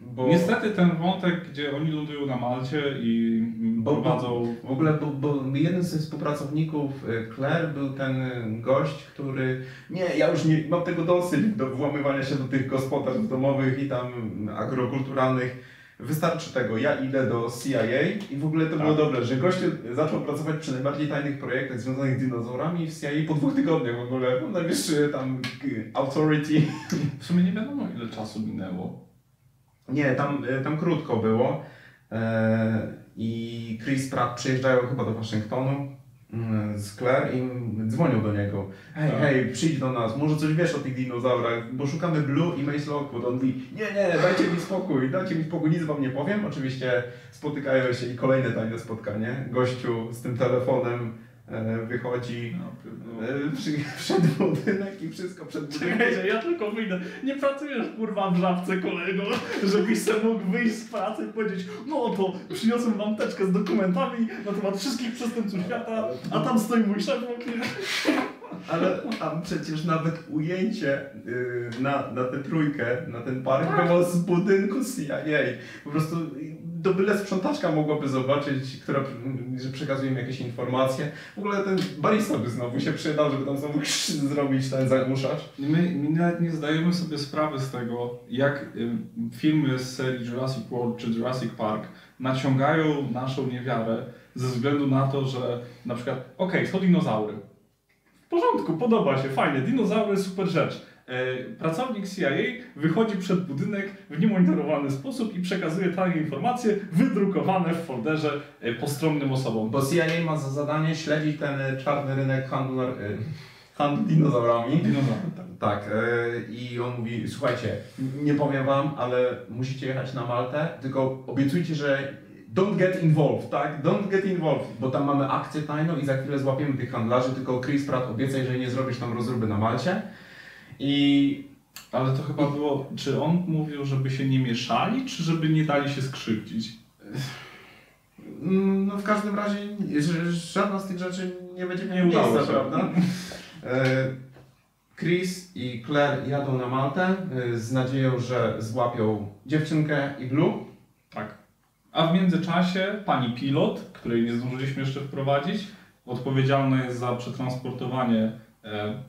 Bo Niestety ten wątek, gdzie oni lądują na Malcie i Bo- prowadzą... w ogóle, bo, bo jeden ze współpracowników y, Claire był ten gość, który. Nie, ja już nie mam tego dosyć do włamywania się do tych gospodarstw domowych i tam agrokulturalnych. Wystarczy tego, ja idę do CIA i w ogóle to Tak. było dobre, że gościu zaczął pracować przy najbardziej tajnych projektach związanych z dinozaurami w CIA po dwóch tygodniach w ogóle. No, najwyższy tam y, authority. W sumie nie wiadomo ile czasu minęło. Nie, tam, y, tam krótko było. E, I Chris Pratt przyjeżdżają chyba do Waszyngtonu z Claire i dzwonią do niego. Hej, Tak. hej, przyjdź do nas, może coś wiesz o tych dinozaurach, bo szukamy Blue i Mace Lockwood. On mówi, nie, nie, dajcie mi spokój, dajcie mi spokój, nic wam nie powiem. Oczywiście spotykają się i kolejne tajne spotkanie. Gościu z tym telefonem wychodzi No, no. e, przy, [LAUGHS] przed budynek i wszystko przed budynkiem. Czekajcie, ja tylko wyjdę. Nie pracujesz kurwa w żabce kolego, żebyś sobie mógł wyjść z pracy i powiedzieć no to przyniosłem wam teczkę z dokumentami na temat wszystkich przestępców świata, a tam stoi mój szef w oknie. Ale tam przecież nawet ujęcie yy, na, na tę trójkę, na ten park Tak. było z budynku CIA. Po prostu do byle sprzątaczka mogłaby zobaczyć, która, że przekazuje im jakieś informacje. W ogóle ten barista by znowu się przydał, żeby tam znowu zrobić ten zagłuszacz. My, my nawet nie zdajemy sobie sprawy z tego, jak filmy z serii Jurassic World czy Jurassic Park naciągają naszą niewiarę ze względu na to, że na przykład, okej, są dinozaury. W porządku, podoba się, fajnie, dinozaury, super rzecz. E, Pracownik CIA wychodzi przed budynek w niemonitorowany sposób i przekazuje tajne informacje wydrukowane w folderze e, postronnym osobom. Bo CIA ma za zadanie śledzić ten e, czarny rynek handlu, handlu dinozaurami. Dinozaury, tak. Tak, i on mówi, słuchajcie, nie powiem wam, ale musicie jechać na Maltę, tylko obiecujcie, że don't get involved, tak? Don't get involved, bo tam mamy akcję tajną i za chwilę złapiemy tych handlarzy, tylko Chris Pratt obiecaj, że nie zrobisz tam rozróby na Malcie. I Ale to chyba było, czy on mówił, żeby się nie mieszali, czy żeby nie dali się skrzywdzić? Mm, No w każdym razie żadna z tych rzeczy nie będzie miała miejsca, się. prawda? E, Chris i Claire jadą na Maltę e, z nadzieją, że złapią dziewczynkę i Blue. Tak. A w międzyczasie pani pilot, której nie zdążyliśmy jeszcze wprowadzić, odpowiedzialna jest za przetransportowanie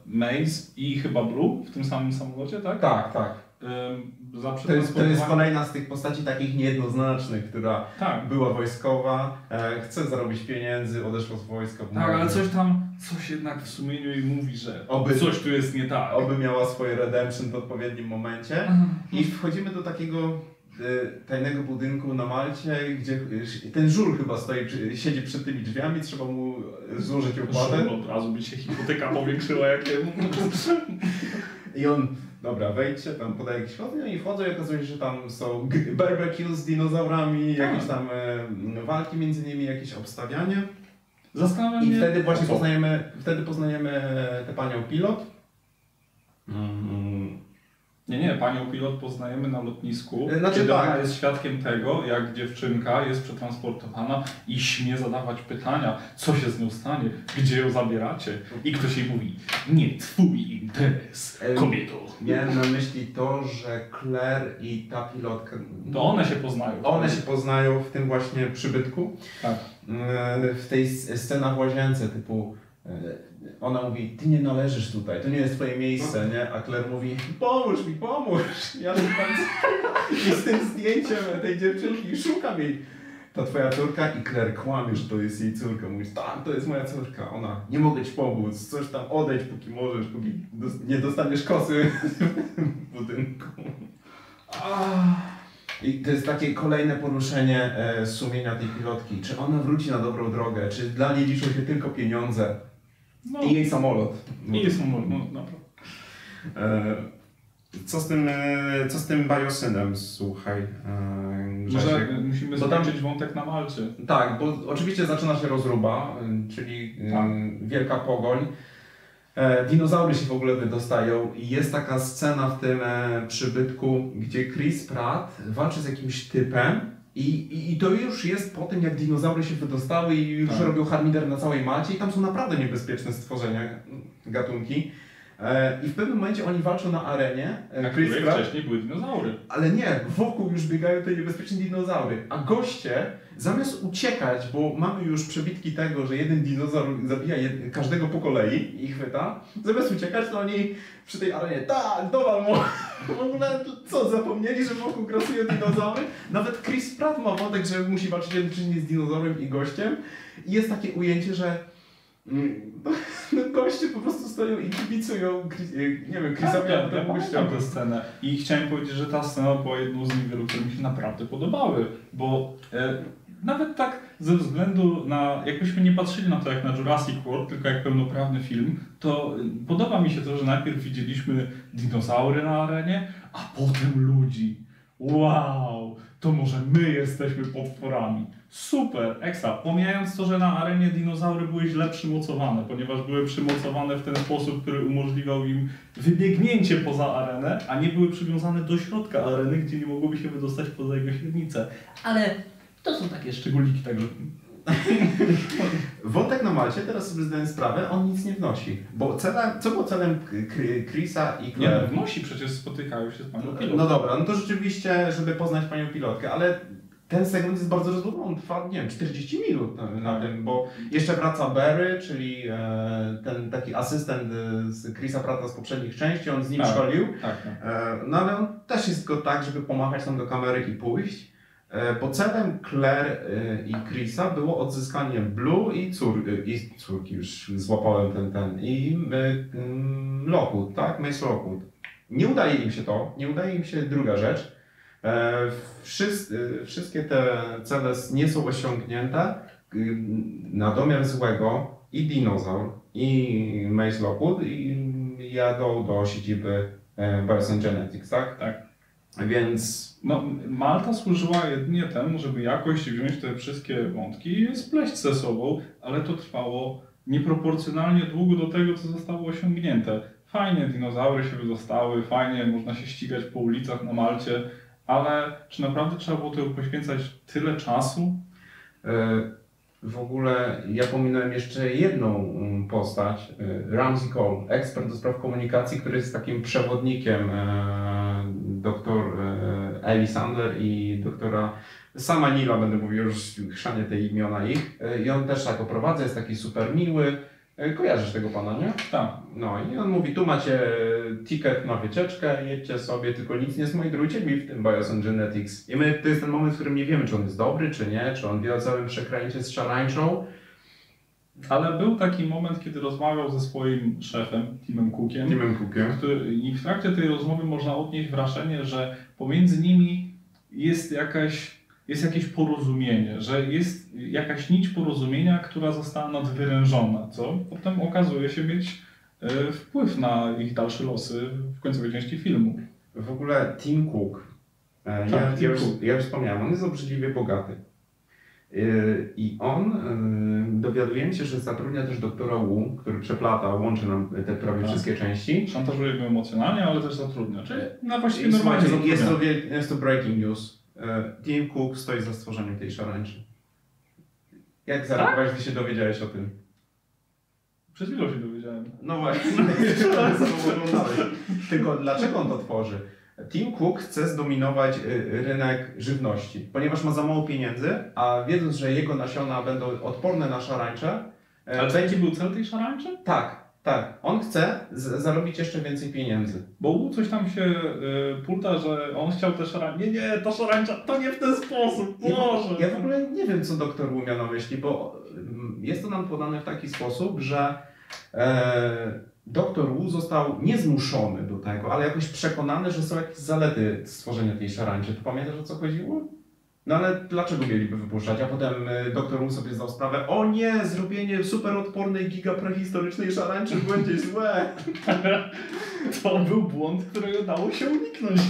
Maze i chyba Blue w tym samym samolocie, tak? Tak, tak. Em, za To jest, to jest kolejna z tych postaci takich niejednoznacznych, która Tak. była wojskowa, e, chce zarobić pieniędzy, odeszła z wojska. Tak, ale coś tam, coś jednak w sumieniu jej mówi, że Oby- coś tu jest nie tak. Oby miała swoje redemption w odpowiednim momencie. I wchodzimy do takiego e, tajnego budynku na Malcie, gdzie e, ten żul chyba stoi, siedzi przed tymi drzwiami, trzeba mu złożyć opłatę. Żul od razu by się hipoteka powiększyła jakiemu. I on, dobra, wejdźcie, tam podaje jakiś kod, no i wchodzą i okazuje się, że tam są barbecue z dinozaurami, jakieś tam e, walki między nimi, jakieś obstawianie. Zastanawiam I mnie... wtedy właśnie poznajemy, wtedy poznajemy tę panią pilot. Nie, nie, panią pilot poznajemy na lotnisku, E, znaczy kiedy tak. ona jest świadkiem tego, jak dziewczynka jest przetransportowana i śmie zadawać pytania, co się z nią stanie, gdzie ją zabieracie. I ktoś jej mówi, nie twój interes, Em, kobieto. Miałem na myśli to, że Claire i ta pilotka. To one się poznają. One się poznają w tym właśnie przybytku. Tak. E, W tej scenach w łazience typu e, ona mówi, ty nie należysz tutaj, to nie jest twoje miejsce, nie? A Claire mówi, pomóż mi, pomóż! Ja tu tam [LAUGHS] i z tym zdjęciem tej dziewczynki szukam jej. To twoja córka i Claire kłamie, że to jest jej córka. Mówisz, tak, to jest moja córka. Ona, nie mogę ci pomóc, coś tam odejdź póki możesz, póki nie dostaniesz kosy w budynku. I to jest takie kolejne poruszenie e, sumienia tej pilotki. Czy ona wróci na dobrą drogę? Czy dla niej liczą się tylko pieniądze? No, I jej samolot. i jest no, no, naprawdę. E, co z tym, e, co z tym biosynem, słuchaj? E, Może musimy Bo tam- wątek na Malcie. Tak, bo oczywiście zaczyna się rozruba, czyli Tak. wielka pogoń. Dinozaury się w ogóle wydostają i jest taka scena w tym przybytku, gdzie Chris Pratt walczy z jakimś typem i, i, i to już jest po tym, jak dinozaury się wydostały i już Tak. robią harmider na całej Malcie i tam są naprawdę niebezpieczne stworzenia, gatunki. E, I w pewnym momencie oni walczą na arenie. e, Na Chris której Pratt wcześniej były dinozaury. ale nie, wokół już biegają te niebezpieczne dinozaury. A goście, zamiast uciekać, bo mamy już przebitki tego, że jeden dinozaur zabija jed każdego po kolei i chwyta, zamiast uciekać, to oni przy tej arenie, tak, dowal mu. [LAUGHS] W ogóle co, zapomnieli, że wokół grasują dinozaury? Nawet Chris Pratt ma wątek, że musi walczyć jednocześnie z dinozaurem i gościem. I jest takie ujęcie, że mm, [LAUGHS] goście po prostu stoją i kibicują, Chris- nie wiem, Chrisowi Tak, ja, ja pamiętam tę scenę i chciałem powiedzieć, że ta scena była jedną z niewielu, które mi się naprawdę podobały, bo e, nawet tak ze względu na, jakbyśmy nie patrzyli na to jak na Jurassic World, tylko jak pełnoprawny film, to e, podoba mi się to, że najpierw widzieliśmy dinozaury na arenie, a potem ludzi. Wow, to może my jesteśmy potworami. Super, ekstra. Pomijając to, że na arenie dinozaury były źle przymocowane, ponieważ były przymocowane w ten sposób, który umożliwiał im wybiegnięcie poza arenę, a nie były przywiązane do środka areny, gdzie nie mogłyby się wydostać poza jego średnicę. Ale to są takie szczególiki, także [LAUGHS] Wątek na Malcie, teraz sobie zdaję sprawę, on nic nie wnosi. Bo celem, co było celem K- K- Chrisa i nie Claire? no, wnosi przecież spotykają się z panią No, pilot. no dobra, no to rzeczywiście, żeby poznać panią pilotkę, ale ten segment jest bardzo rozbudowy, on trwa, nie wiem, 40 minut na, na tym, bo jeszcze wraca Barry, czyli e, ten taki asystent e, z Chrisa Pratta z poprzednich części, on z nim Tak. szkolił. Tak, tak. E, No ale on też jest tylko tak, żeby pomachać tam do kamery i pójść. E, Bo celem Claire e, i Chrisa było odzyskanie Blue i, cór, e, i córki, już złapałem ten, ten, i mm, Lockwood, tak? Mace Lockwood. Nie udaje im się to, nie udaje im się druga rzecz. E, Wszyscy, wszystkie te cele nie są osiągnięte. Y, Na domiar złego i dinozaur, i Mace Lockwood i jadą do siedziby e, Biosen Genetics, tak? Tak. Więc No, Malta służyła jedynie temu, żeby jakoś wziąć te wszystkie wątki i spleść ze sobą, ale to trwało nieproporcjonalnie długo do tego, co zostało osiągnięte. Fajnie, dinozaury się wydostały, fajnie, można się ścigać po ulicach na Malcie, ale czy naprawdę trzeba było temu poświęcać tyle czasu? e, w ogóle ja pominąłem jeszcze jedną mm, postać, e, Ramsey Cole, ekspert do spraw komunikacji, który jest takim przewodnikiem e, doktor Eli Sander i doktora sama Nila, będę mówił już chrzanie te imiona ich. I on też tak oprowadza, jest taki super miły. E, Kojarzysz tego pana, nie? Tak. No i on mówi, tu macie ticket na wycieczkę, jedźcie sobie, tylko nic nie zmojdrujcie mi w tym Bios and Genetics. I my, to jest ten moment, w którym nie wiemy, czy on jest dobry, czy nie, czy on wie o całym przekręcie z szarańczą. Ale był taki moment, kiedy rozmawiał ze swoim szefem, Timem Cookiem, Timem Cookiem. który, i w trakcie tej rozmowy można odnieść wrażenie, że pomiędzy nimi jest jakaś jest jakieś porozumienie, że jest jakaś nić porozumienia, która została nadwyrężona, co potem okazuje się mieć e, wpływ na ich dalsze losy w końcowej części filmu. W ogóle Tim Cook. E, Tak, ja, Tim ja, już, Cook. ja już wspomniałem, on jest obrzydliwie bogaty. E, I on, dowiadujemy się, że zatrudnia też doktora Wu, który przeplata, łączy nam te prawie Tak. wszystkie części. Szantażuje go emocjonalnie, ale też zatrudnia. Czyli na właściwie normalnie jest to, jest to breaking news. E, Tim Cook stoi za stworzeniem tej szarańczy. Jak zareagowałeś, gdy się dowiedziałeś o tym? Przez chwilę się dowiedziałem. No właśnie, [LAUGHS] Tylko dlaczego on to tworzy? Tim Cook chce zdominować y, rynek żywności, ponieważ ma za mało pieniędzy, a wiedząc, że jego nasiona będą odporne na szarańcze, e, Ale będzie... był cel tej szarańczy? Tak, tak. On chce zarobić jeszcze więcej pieniędzy. Bo Wu coś tam się y, pulta, że on chciał te szarańcze. Nie, nie, ta szarańcza, to nie w ten sposób, Ja, Boże! ja w ogóle nie wiem, co doktor Wu miał na myśli, bo mm, jest to nam podane w taki sposób, że e, doktor Wu został nie zmuszony do tego, ale jakoś przekonany, że są jakieś zalety stworzenia tej szarańczy. Tu pamiętasz, o co chodziło? No ale dlaczego mieliby wypuszczać? A potem e, doktor Wu sobie zdał sprawę, o nie, zrobienie super odpornej giga prehistorycznej szarańczy będzie złe. [LAUGHS] To był błąd, którego dało się uniknąć.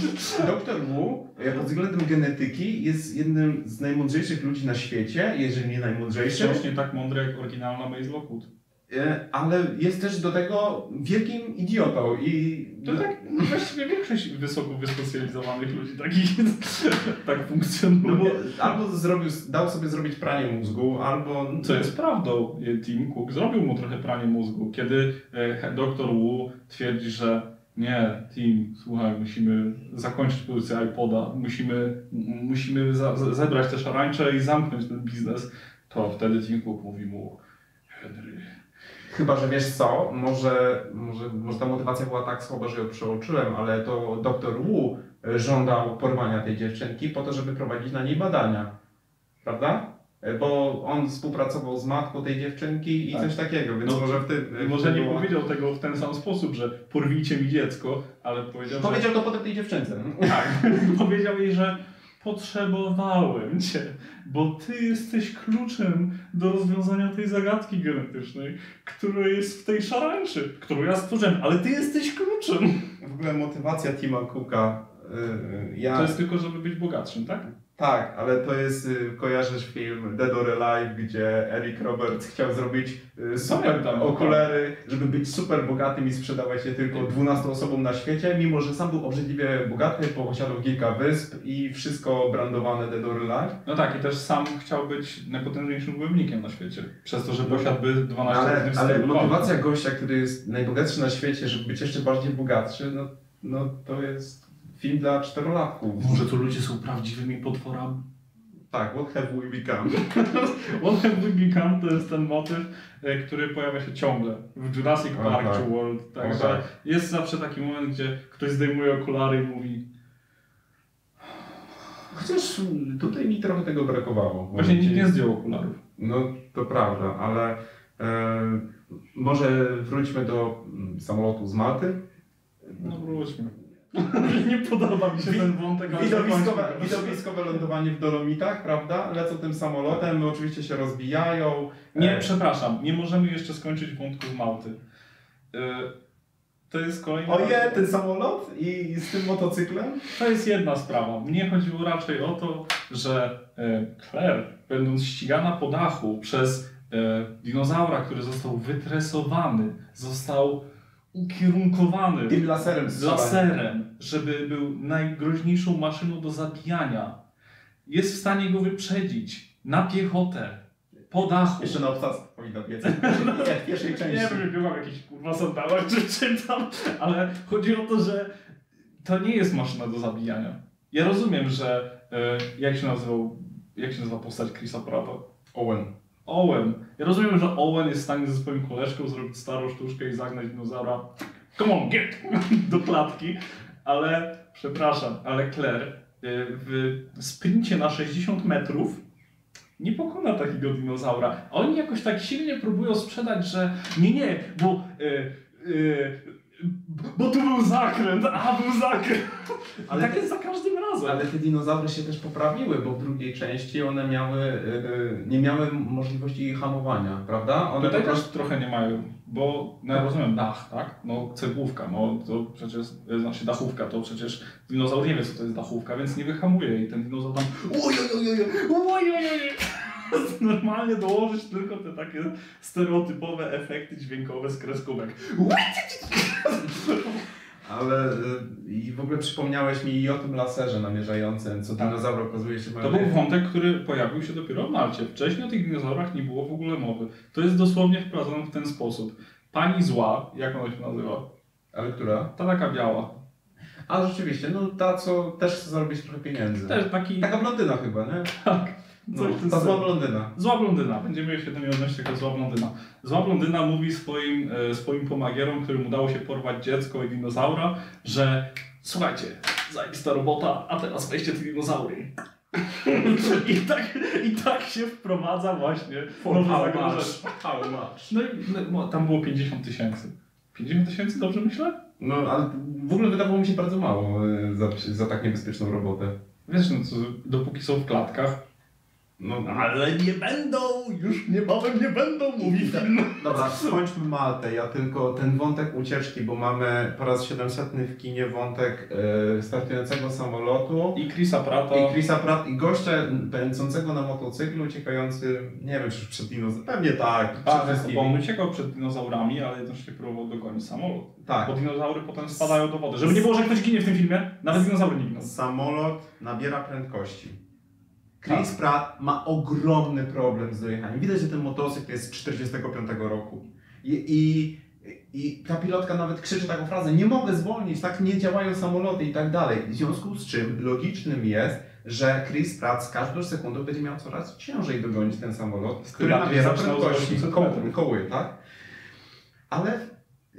Doktor Wu pod względem genetyki jest jednym z najmądrzejszych ludzi na świecie, jeżeli nie najmądrzejszy. Wciąż nie tak mądry jak oryginalna Maze Lockwood. E, ale jest też do tego wielkim idiotą i To tak właściwie większość wysoko wyspecjalizowanych ludzi takich tak [LAUGHS] no funkcjonuje. bo albo zrobił, dał sobie zrobić pranie mózgu, albo Co jest prawdą, Tim Cook zrobił mu trochę pranie mózgu, kiedy e, dr Wu twierdzi, że nie, Tim, słuchaj, musimy zakończyć produkcję iPoda, musimy, musimy za, za, zebrać te szarańcze i zamknąć ten biznes, to wtedy Tim Cook mówi mu, Henry, chyba, że wiesz co, może, może, może ta motywacja była tak słaba, że ją przeoczyłem, ale to doktor Wu e, żądał porwania tej dziewczynki po to, żeby prowadzić na niej badania. Prawda? E, Bo on współpracował z matką tej dziewczynki i Tak. coś takiego, więc No, może w tym... może nie powiedział tego w ten sam sposób, że porwijcie mi dziecko, ale powiedział, że... Powiedział to potem tej dziewczynce. Tak, [LAUGHS] powiedział jej, że potrzebowałem cię, bo ty jesteś kluczem do rozwiązania tej zagadki genetycznej, która jest w tej szarańczy, którą ja stworzyłem, ale ty jesteś kluczem. W ogóle motywacja Tima Cooka. y, Ja... To jest tylko, żeby być bogatszym, tak? Tak, ale to jest, y, kojarzysz film Dead or Alive, gdzie Eric Roberts chciał zrobić y, super Pamiętam. okulary, żeby być super bogatym i sprzedawać je tylko 12 osobom na świecie, mimo że sam był obrzydliwie bogaty, posiadał kilka wysp i wszystko brandowane Dead or Alive. No tak, i też sam chciał być najpotężniejszym wojownikiem na świecie, przez to, że posiadłby 12 Ale, ale motywacja gościa, który jest najbogatszy na świecie, żeby być jeszcze bardziej bogatszy, no, no to jest film dla czterolatków. Może to ludzie są prawdziwymi potworami? Tak, what have we become? [LAUGHS] What have we become to jest ten motyw, e, który pojawia się ciągle w Jurassic O, Park tak. czy World. Także tak. jest zawsze taki moment, gdzie ktoś zdejmuje okulary i mówi Chociaż tutaj mi trochę tego brakowało. Właśnie nikt nie zdjął okularów. No to prawda, ale e, może wróćmy do mm, samolotu z Malty. No wróćmy. [LAUGHS] nie podoba mi się ten wątek, Widowiskowe, widowiskowe lądowanie w Dolomitach, prawda? Lecą tym samolotem, my oczywiście się rozbijają. Nie, E, przepraszam, nie możemy jeszcze skończyć wątku z Malty. E, To jest kolejna... Oje, ten samolot i z tym motocyklem? To jest jedna sprawa. Mnie chodziło raczej o to, że e, Claire, będąc ścigana po dachu przez e, dinozaura, który został wytresowany, został ukierunkowany Tym laserem laserem, żeby był najgroźniejszą maszyną do zabijania, jest w stanie go wyprzedzić na piechotę, po dachu. Jeszcze na obstawce powinno biec. [LAUGHS] Jak w pierwszej części. Nie wiem, byłam jakiś kurwa sandałach czy czym tam, ale chodzi o to, że to nie jest maszyna do zabijania. Ja rozumiem, że e, jak się nazywał, jak się nazywa postać Chrisa Prata? Owen. Owen. Ja rozumiem, że Owen jest w stanie ze swoim koleżką zrobić starą sztuczkę i zagnać dinozaura come on, get! [LAUGHS] do klatki, ale przepraszam, ale Claire e, w sprincie na 60 metrów nie pokona takiego dinozaura. Oni jakoś tak silnie próbują sprzedać, że nie, nie, bo e, e, bo tu był zakręt, a był zakręt. Ale tak jest za każdym razem. Ale te dinozaury się też poprawiły, bo w drugiej części one miały, y, nie miały możliwości hamowania, prawda? One Tutaj po też prostu... trochę nie mają, bo no ja rozumiem dach, tak? No cegłówka, no to przecież, e, znaczy dachówka, to przecież dinozaur nie wie co to jest dachówka, więc nie wyhamuje i ten dinozaur tam oj, oj, [LAUGHS] Normalnie dołożyć tylko te takie stereotypowe efekty dźwiękowe z kreskówek. Ale y, i w ogóle przypomniałeś mi i o tym laserze namierzającym, co Tak. dinozaury okazuje się To był wątek, który pojawił się dopiero w Malcie. Wcześniej o tych dinozaurach nie było w ogóle mowy. To jest dosłownie wprowadzone w ten sposób. Pani zła, jak ona się nazywa? Ale która? Ta taka biała. A rzeczywiście, no ta, co też chce zarobić trochę pieniędzy. Też taki... Taka blondyna chyba, nie? Tak. No, Coś ta zła blondyna. Zła blondyna, będziemy się do niej odnosić jako zła blondyna. Zła blondyna mówi swoim, e, swoim pomagierom, którym udało się porwać dziecko i dinozaura, że słuchajcie, zajebista robota, a teraz weźcie te dinozaury. I tak, I tak się wprowadza właśnie nowe zagrożenie. How much? No i no, tam było 50 tysięcy. 50 tysięcy, dobrze myślę? No, ale w ogóle wydawało mi się bardzo mało y, za, za tak niebezpieczną robotę. Wiesz, no co, dopóki są w klatkach. No, Ale nie będą, już niebawem nie będą, mówi film. Dobra, skończmy Maltę. Ja tylko ten wątek ucieczki, bo mamy po raz 700 w kinie wątek e, startującego samolotu I Chrisa Prata. i Chrisa Pratt i gościa pędzącego na motocyklu, uciekający, nie wiem czy przed dinozaurem, pewnie tak, przed Tak, bo on uciekał przed dinozaurami, ale jednocześnie próbował dogonić samolot. Tak. Bo dinozaury potem spadają do wody. Żeby nie było, że ktoś ginie w tym filmie, nawet dinozaury nie giną. Samolot nabiera prędkości. Chris. Pratt ma ogromny problem z dojechaniem. Widać, że ten motocykl jest z 45 roku. I, i, I ta pilotka nawet krzyczy taką frazę, nie mogę zwolnić, tak nie działają samoloty i tak dalej. W związku z czym logicznym jest, że Chris Pratt z każdą sekundą będzie miał coraz ciężej dogonić ten samolot, Z który nabiera prędkości 800 koły, koły, tak? Ale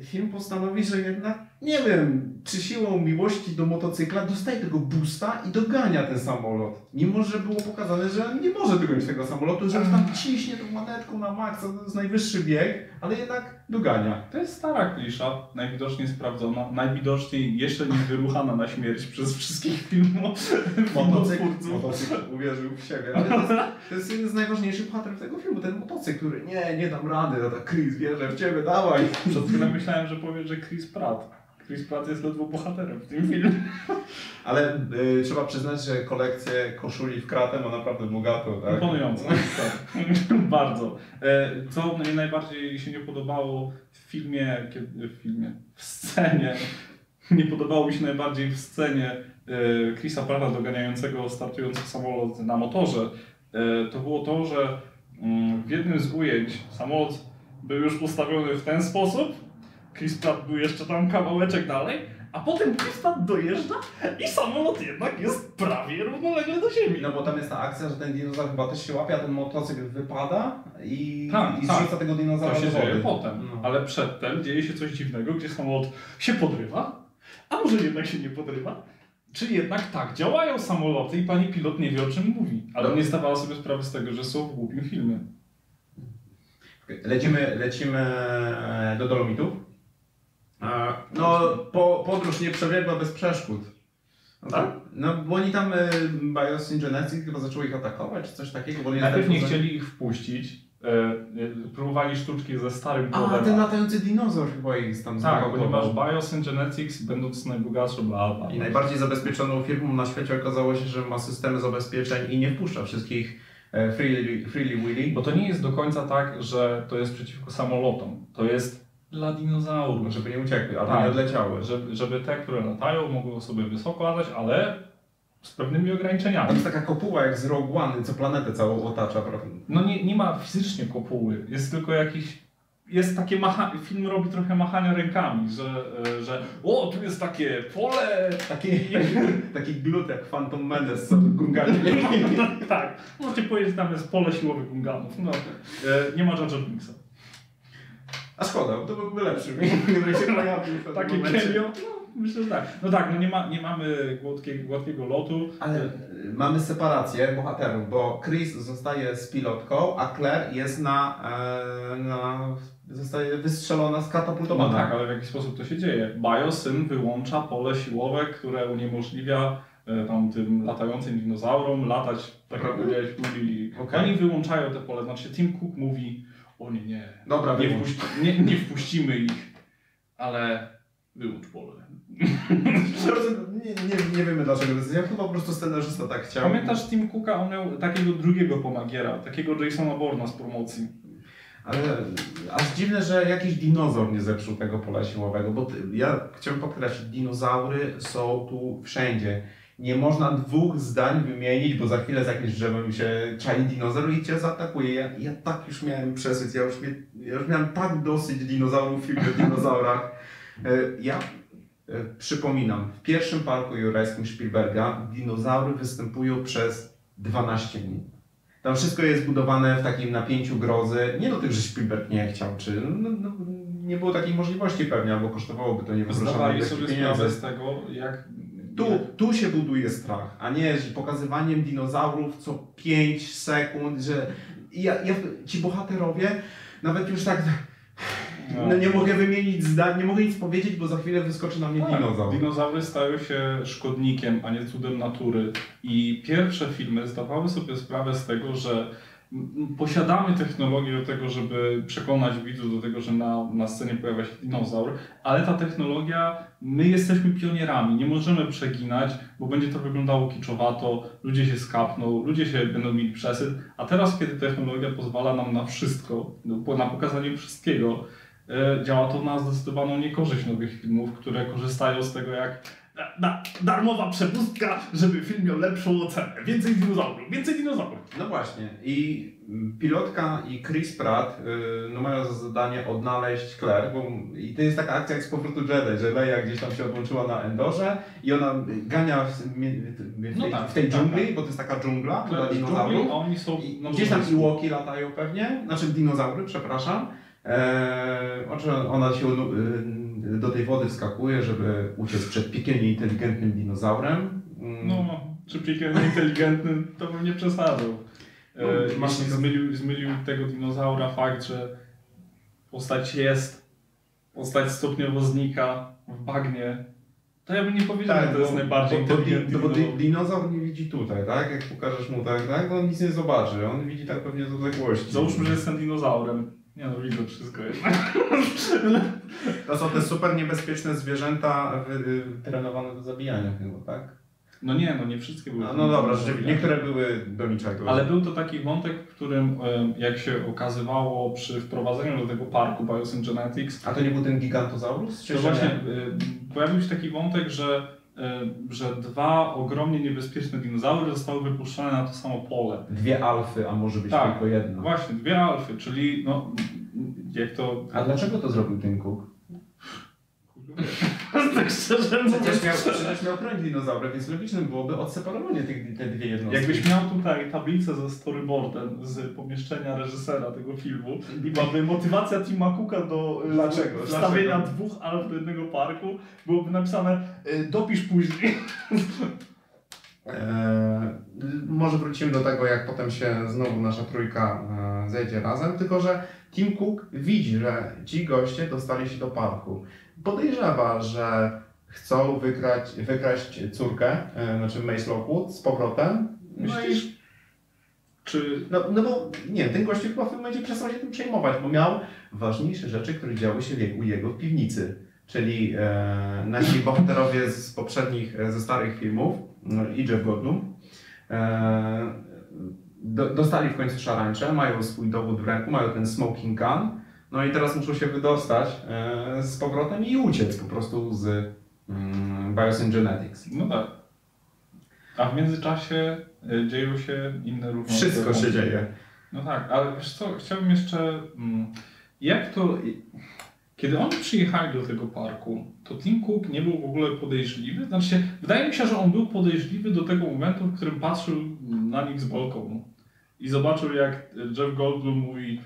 film postanowi, że jednak, nie wiem, czy siłą miłości do motocykla dostaje tego boosta i dogania ten samolot. Mimo, że było pokazane, że nie może dogonić tego samolotu, że tam ciśnie tą manetką na maksa, to jest najwyższy bieg, ale jednak dogania. To jest stara klisza, najwidoczniej sprawdzona, najwidoczniej jeszcze nie wyruchana na śmierć przez wszystkich filmów, Motocykl, motocykl uwierzył w siebie. Ale to jest, to jest jeden z najważniejszych bohaterów tego filmu, ten motocykl, który nie, nie dam rady, no tak Chris, wierzę w ciebie, dawaj. Przed chwilą myślałem, że powie, że Chris Pratt. Chris Pratt jest ledwo bohaterem w tym filmie. [LAUGHS] Ale y, trzeba przyznać, że kolekcję koszuli w kratę ma naprawdę bogato, tak? Imponujące. [LAUGHS] Tak. [LAUGHS] Bardzo. E, Co mnie najbardziej się nie podobało w filmie, kiedy, w filmie, w scenie, nie podobało mi się najbardziej w scenie e, Chrisa Prata doganiającego startujący samolot na motorze, e, to było to, że mm, w jednym z ujęć samolot był już ustawiony w ten sposób, Chris Pratt był jeszcze tam kawałeczek dalej, a potem Chris Pratt dojeżdża i samolot jednak jest prawie równolegle do ziemi. No bo tam jest ta akcja, że ten dinozaur chyba też się łapie, a ten motocykl wypada i, Tak, i tak. zrzuca tego dinozaura To się do wody. dzieje potem, No. ale przedtem dzieje się coś dziwnego, gdzie samolot się podrywa, a może jednak się nie podrywa? Czy jednak tak, działają samoloty i pani pilot nie wie o czym mówi, ale No. nie zdawała sobie sprawy z tego, że są w głupim filmie. Lecimy, lecimy e, do Dolomitów. E, No, po, podróż nie przebiegła bez przeszkód. No, Tak? No, bo oni tam e, Biosyngenesis chyba zaczęły ich atakować, czy coś takiego, bo nie Najpierw nie chcieli ich wpuścić, e, y, próbowali sztuczki ze starym A, kodem. ten latający dinozaur chyba ich tam tak, ponieważ Bios and Genetics, będąc najbogatszą lata. I najbardziej zabezpieczoną firmą na świecie okazało się, że ma systemy zabezpieczeń i nie wpuszcza wszystkich e, freely, freely willy. Bo to nie jest do końca tak, że to jest przeciwko samolotom. To jest dla dinozaurów. Żeby nie uciekły, albo Tak. nie odleciały. Żeby, żeby te, które latają, mogły sobie wysoko latać, ale z pewnymi ograniczeniami. to jest taka kopuła jak z Rogue One, co planetę całą otacza, prawda? No nie, nie ma fizycznie kopuły, jest tylko jakiś. Jest takie macha... film robi trochę machania rękami, że, e, że o, tu jest takie pole, Taki, [LAUGHS] taki glut jak Phantom Menace, co gunganie. [LAUGHS] tak, możecie powiedzieć, tam jest pole siłowych gunganów. No, e, nie ma Jar Jar Binksa. A szkoda, to byłby lepszy, gdyby się pojawił momencie. cameo? No, myślę, że tak. No tak, no nie, ma, nie mamy gładkiego, gładkiego lotu. Ale y, mamy separację bohaterów, bo Chris zostaje z pilotką, a Claire jest na, e, na zostaje wystrzelona, No skatapultowana. tak, ale w jaki sposób to się dzieje? Biosyn wyłącza pole siłowe, które uniemożliwia e, tam tym latającym dinozaurom latać, tak jak Prawda? powiedziałeś, Woody. Okej. Oni wyłączają te pole, znaczy Tim Cook mówi, o nie, nie, Dobra, nie, wpuści, nie, nie wpuścimy ich, ale wyłącz pole. [LAUGHS] nie, nie, nie wiemy dlaczego decyzja, chyba po prostu scenarzysta tak chciał. Pamiętasz Tim Cooka, on miał takiego drugiego pomagiera, takiego Jasona Bourna z promocji. Ale aż dziwne, że jakiś dinozaur nie zepsuł tego pola siłowego, bo ty, ja chciałbym podkreślić, dinozaury są tu wszędzie. Nie można dwóch zdań wymienić, bo za chwilę za jakimś drzewem się czai dinozaur i cię zaatakuje. Ja, ja tak już miałem przesyć, ja już, mie, ja już miałem tak dosyć dinozaurów w filmie o dinozaurach. E, Ja e, przypominam, w pierwszym parku jurajskim Spielberga dinozaury występują przez 12 minut. Tam wszystko jest budowane w takim napięciu grozy. Nie do tych, że Spielberg nie chciał, czy no, no, nie było takiej możliwości pewnie, albo kosztowałoby to niewyobrażalne Zdawali sobie pieniędzy. sprawę z tego, jak... Tu, tu się buduje strach, a nie że pokazywaniem dinozaurów co 5 sekund, że ja, ja, ci bohaterowie nawet już tak no, nie mogę wymienić zdań, nie mogę nic powiedzieć, bo za chwilę wyskoczy na mnie Tak, dinozaur. Dinozaury stają się szkodnikiem, a nie cudem natury. I pierwsze filmy zdawały sobie sprawę z tego, że posiadamy technologię do tego, żeby przekonać widzów do tego, że na, na scenie pojawia się dinozaur, ale ta technologia, my jesteśmy pionierami, nie możemy przeginać, bo będzie to wyglądało kiczowato, ludzie się skapną, ludzie się będą mieli przesyt, a teraz, kiedy technologia pozwala nam na wszystko, no, na pokazanie wszystkiego, e, działa to na zdecydowaną niekorzyść nowych filmów, które korzystają z tego jak da, da, darmowa przepustka, żeby film miał lepszą ocenę. Więcej dinozaurów, więcej dinozaurów. No właśnie. I pilotka i Chris Pratt y, no mają za zadanie odnaleźć Claire, bo i to jest taka akcja jak z powrotu Jedi, że Leia gdzieś tam się odłączyła na Endorze i ona gania w, w, w, No tej, tak, w tej tak, dżungli, tak. bo to jest taka dżungla dla Dżungli, dinozaurów. oni są... I no, gdzieś tam są- Iłoki latają pewnie, znaczy dinozaury, przepraszam. Eee, oczy- ona się y, do tej wody wskakuje, żeby uciec przed piekielnie inteligentnym dinozaurem. Mm, No, czy piekielnie inteligentny, to bym nie przesadzał. No, E, masz- jeśli zmylił, zmylił tego dinozaura fakt, że postać jest, postać stopniowo znika w bagnie, to ja bym nie powiedział, że to jest najbardziej Tak, bo, inteligentny bo, bo dinozaur. di- dinozaur nie widzi tutaj, tak? Jak pokażesz mu tak, tak? To on nic nie zobaczy. On widzi tak pewnie z odległości. Załóżmy, że jestem dinozaurem. Nie no, widzę wszystko jednak. [LAUGHS] To są te super niebezpieczne zwierzęta y, trenowane do zabijania chyba, tak? No nie, no nie wszystkie były. A, no dobra, do rzeczywiście, niektóre były do niczego. Ale był to taki wątek, w którym, jak się okazywało przy wprowadzeniu do tego parku Biosyn Genetics, A to nie był ten gigantozaurus? To właśnie nie? y, pojawił się taki wątek, że, że dwa ogromnie niebezpieczne dinozaury zostały wypuszczone na to samo pole. Dwie alfy, a może być Tak. tylko jedna. Właśnie, dwie alfy, czyli no, jak to... A dlaczego to zrobił Tim Cook? [LAUGHS] tak szczerze Przecież miał, przecież miał chronić dinozaury, więc logicznym byłoby odseparowanie tych te dwie jednostki. Jakbyś miał tutaj tablicę ze storyboardem z pomieszczenia reżysera tego filmu i byłaby motywacja Tima Cooka do y, Dlaczego? wstawienia Dlaczego? dwóch alf do jednego parku, byłoby napisane y, dopisz później. Eee, może wrócimy do tego, jak potem się znowu nasza trójka e, zejdzie razem, tylko że Tim Cook widzi, że ci goście dostali się do parku. Podejrzewa, że chcą wygrać, wykraść córkę, e, znaczy Mace Lockwood z powrotem. No i Myślisz? Czy No, no bo nie, ten gościu chyba w tym momencie przestał się tym przejmować, bo miał ważniejsze rzeczy, które działy się w jego, u jego w piwnicy. Czyli e, nasi [LAUGHS] bohaterowie z poprzednich, e, ze starych filmów no, i Jeff Goldblum e, do, dostali w końcu szarańcze, mają swój dowód w ręku, mają ten smoking gun, no i teraz muszą się wydostać e, z powrotem i uciec po prostu z mm, Biosyn Genetics. No tak. A w międzyczasie y, dzieją się inne różne Wszystko się dzieje. No tak, ale wiesz co, chciałbym jeszcze. Mm, jak to. Kiedy oni przyjechali do tego parku, to Tim Cook nie był w ogóle podejrzliwy. Znaczy, wydaje mi się, że on był podejrzliwy do tego momentu, w którym patrzył na nich z balkonu. I zobaczył, jak Jeff Goldblum mówi: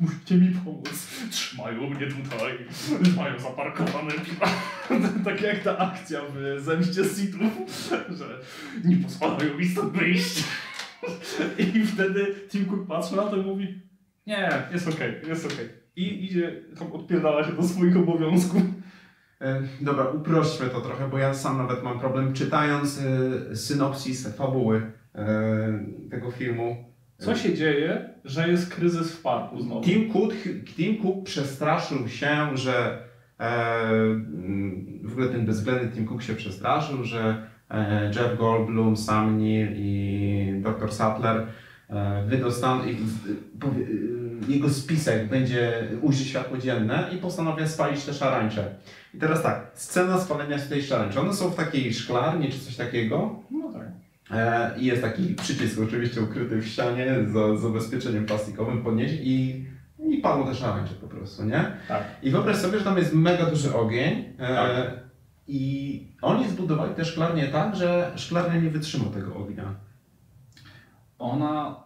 Musicie mi pomóc, trzymają mnie tutaj, mają zaparkowane piwa. [LAUGHS] tak jak ta akcja w Zemście Sithów, że nie pozwalają mi stąd wyjść. [LAUGHS] I wtedy Tim Cook patrzy na to i mówi: Nie, jest okej, jest okej. I idzie, tam odpierdala się do swoich obowiązków. E, Dobra, uprośćmy to trochę, bo ja sam nawet mam problem czytając e, synopsis fabuły e, tego filmu. Co się dzieje, że jest kryzys w parku znowu? Tim Cook, Tim Cook przestraszył się, że e, w ogóle ten bezwzględny Tim Cook się przestraszył, że e, Jeff Goldblum, Sam Neill i dr Sattler e, wydostaną, e, jego spisek będzie ujrzy światło dzienne i postanawia spalić te szarańcze. I teraz tak, scena spalenia tej szarańczy. One są w takiej szklarni czy coś takiego, No tak. E, I jest taki przycisk oczywiście ukryty w ścianie z zabezpieczeniem plastikowym podnieść i, i palą te szarańcze po prostu, nie? Tak. I wyobraź sobie, że tam jest mega duży ogień e, Tak. i oni zbudowali te szklarnie tak, że szklarnia nie wytrzyma tego ognia. Ona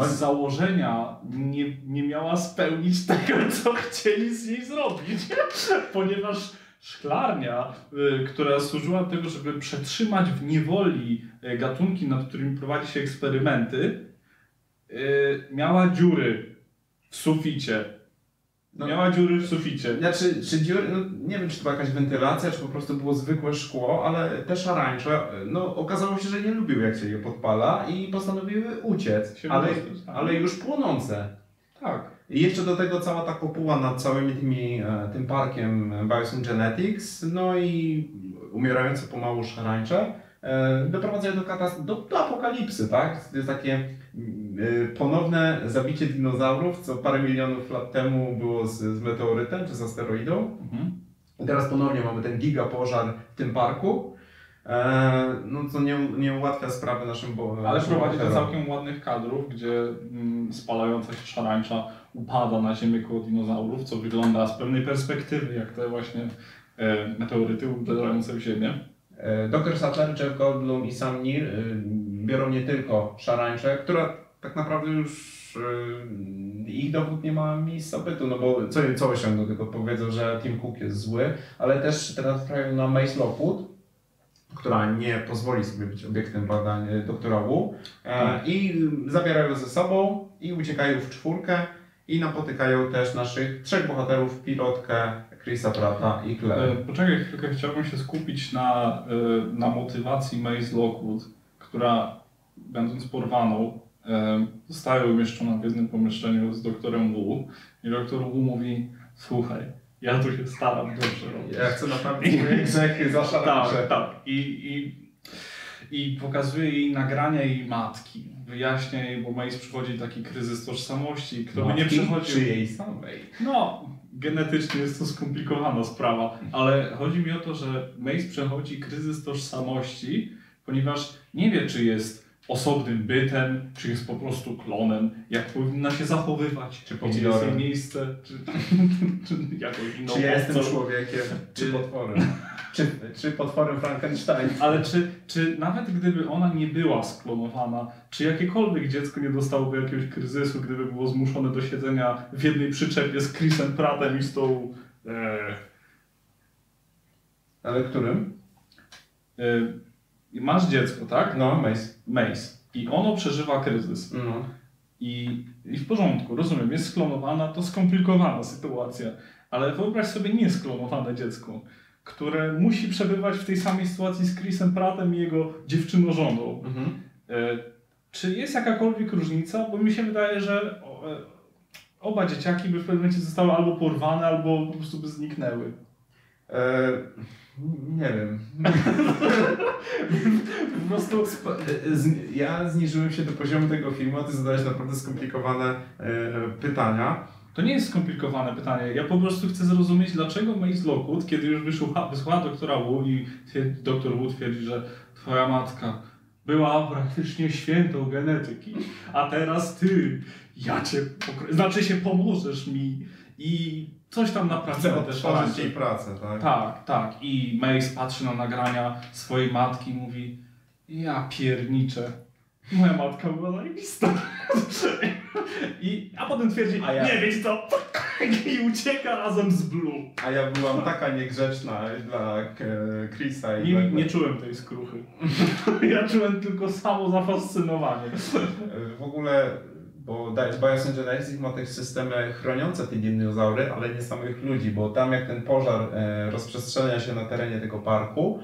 z założenia nie, nie miała spełnić tego, co chcieli z niej zrobić, [LAUGHS] ponieważ szklarnia, y, która służyła do tego, żeby przetrzymać w niewoli y, gatunki, nad którymi prowadzi się eksperymenty, y, miała dziury w suficie. No. Miała dziury w suficie. Znaczy, czy dziury, no, nie wiem, czy to była jakaś wentylacja, czy po prostu było zwykłe szkło, ale te szarańcze, no okazało się, że nie lubiły jak się je podpala i postanowiły uciec, ale, tak. ale już płonące. Tak. I jeszcze do tego cała ta kopuła nad całymi tymi, e, tym parkiem Biosyn Genetics, no i umierające pomału szarańcze, e, doprowadzają do, katas- do, do apokalipsy, tak? To jest takie mm, e, ponowne zabicie dinozaurów, co parę milionów lat temu było z, z meteorytem czy z asteroidą. Mhm. I teraz ponownie mamy ten gigapożar w tym parku, e, no co nie, nie ułatwia sprawy naszym bo Ale prowadzi do całkiem ładnych kadrów, gdzie mm, spalająca się szarańcza upada na ziemię koło dinozaurów, co wygląda z pewnej perspektywy jak te właśnie e, meteoryty uderzające w ziemię. E, Dr. Sattler, Jeff Goldblum i Sam Neill y, biorą nie tylko szarańczę, która tak naprawdę już y, ich dowód nie ma miejsca bytu, no bo co, co osiągną, tylko powiedzą, że Tim Cook jest zły, ale też teraz trafiają na Mace Lockwood, która nie pozwoli sobie być obiektem badań y, doktora Wu e, i zabierają ze sobą i uciekają w czwórkę i napotykają też naszych trzech bohaterów, pilotkę Chrisa Prata i E, Claire. poczekaj chwilkę, chciałbym się skupić na, e, na motywacji Maze Lockwood, która będąc porwaną e, zostaje umieszczona w jednym pomieszczeniu z doktorem Wu i doktor Wu mówi słuchaj, ja tu się staram dobrze robić. Ja chcę naprawić swoje grzechy za szarańcze. Tak, tak. I, i, I pokazuje jej nagrania jej matki. Wyjaśnia jej, bo Mace przychodzi taki kryzys tożsamości. Kto by nie Matki przechodził. Czy jej samej? No, genetycznie jest to skomplikowana sprawa, ale chodzi mi o to, że Mace przechodzi kryzys tożsamości, ponieważ nie wie, czy jest osobnym bytem, czy jest po prostu klonem, jak powinna się zachowywać, Czy gdzie jest jej miejsce, czy, [LAUGHS] czy jakąś inną Czy ja jestem człowiekiem, czy [LAUGHS] Czy- potworem? [LAUGHS] czy, czy potworem Frankenstein? Ale czy, czy nawet gdyby ona nie była sklonowana, czy jakiekolwiek dziecko nie dostałoby jakiegoś kryzysu, gdyby było zmuszone do siedzenia w jednej przyczepie z Chrisem Prattem i z tą... E, Ale którym? e, masz dziecko, tak? No, Mace. Mace. I ono przeżywa kryzys. No. I, I w porządku, rozumiem, jest sklonowana, to skomplikowana sytuacja. Ale wyobraź sobie niesklonowane dziecko, które musi przebywać w tej samej sytuacji z Chrisem Prattem i jego dziewczynożoną. Mhm. E, Czy jest jakakolwiek różnica? Bo mi się wydaje, że e, oba dzieciaki by w pewnym momencie zostały albo porwane, albo po prostu by zniknęły. E, nie wiem. [LAUGHS] Po prostu z- Ja zniżyłem się do poziomu tego filmu, a ty zadałeś naprawdę skomplikowane e, pytania. to nie jest skomplikowane pytanie. Ja po prostu chcę zrozumieć, dlaczego Mace Lockwood, kiedy już wysłucha, wysłucha doktora Wu i twierdzi, doktor Wu twierdzi, że twoja matka była praktycznie świętą genetyki, a teraz ty, ja cię, pokro- znaczy się pomożesz mi i coś tam Chcę też odtworzyć jej pracę, tak? Tak, tak. I Mace patrzy na nagrania swojej matki i mówi ja pierniczę. Moja matka była zajebista. [LAUGHS] I, a potem twierdzi, A ja- nie wiecie co, [LAUGHS] i ucieka razem z Blue. A ja byłam taka niegrzeczna dla e, Chrisa i Nie, dla- nie czułem tej skruchy. [LAUGHS] Ja czułem tylko samo zafascynowanie. E, W ogóle, bo Di- Biosyn Genesis ma też systemy chroniące te dinozaury, ale nie samych ludzi, bo tam jak ten pożar e, rozprzestrzenia się na terenie tego parku,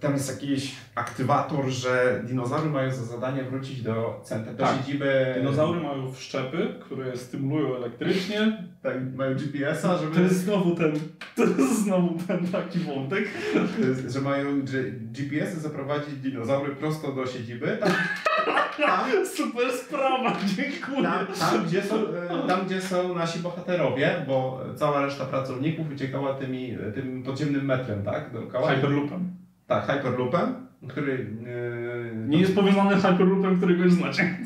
tam jest jakiś aktywator, że dinozaury mają za zadanie wrócić do centra, do Tak. siedziby. Dinozaury mają wszczepy, które stymulują elektrycznie. Tak, mają GPS-a, żeby. To jest znowu ten, to jest znowu ten taki wątek. że mają GPS-y zaprowadzić dinozaury prosto do siedziby. Tam, tam, Super sprawa, dziękuję. tam, tam, gdzie są, e, tam, gdzie są nasi bohaterowie, bo cała reszta pracowników uciekała tymi, tym podziemnym metrem, tak? Dookoła. Hyperloopem. Tak, Hyperloopem, który. e, Nie jest powiązany Hyperloopem, którego już znacie.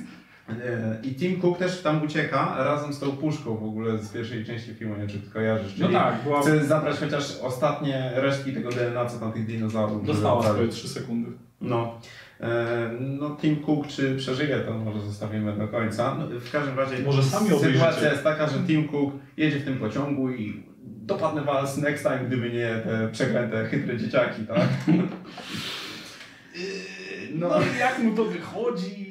I Tim Cook też tam ucieka razem z tą puszką w ogóle z pierwszej części filmu, nie wiem, czy ty kojarzysz. No Czyli tak, była, Chce zabrać chociaż ostatnie resztki tego DNA, co tam tych dinozaurów. dostała swoje ocalić. 3 sekundy. No. E, No, Tim Cook, czy przeżyje, to może zostawimy do końca. No, w każdym razie Może sami obejrzycie. sytuacja jest taka, że Tim Cook jedzie w tym pociągu i dopadnę was next time, gdyby nie te przeklęte, chytre dzieciaki, tak? [LAUGHS] No, jak mu to wychodzi?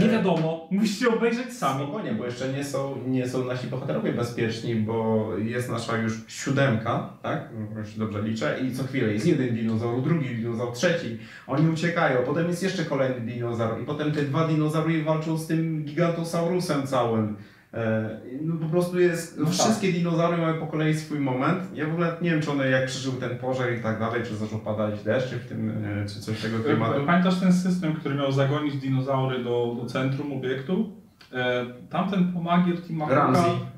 Nie wiadomo, musicie obejrzeć sami. Spokojnie, bo jeszcze nie są, nie są nasi bohaterowie bezpieczni, bo jest nasza już siódemka, tak? Jeśli dobrze liczę, i co chwilę jest jeden dinozaur, drugi dinozaur, trzeci. Oni uciekają, potem jest jeszcze kolejny dinozaur i potem te dwa dinozaury walczą z tym gigantosaurusem całym. E, No po prostu jest, No tak. wszystkie dinozaury mają po kolei swój moment. Ja w ogóle nie wiem, czy one jak przeżył ten pożar i tak dalej, czy zaczął padać deszcz, czy w tym, e, czy coś tego klimatu. Pamiętasz ten system, który miał zagonić dinozaury do, do centrum obiektu? E, tamten pomagier Tima tak,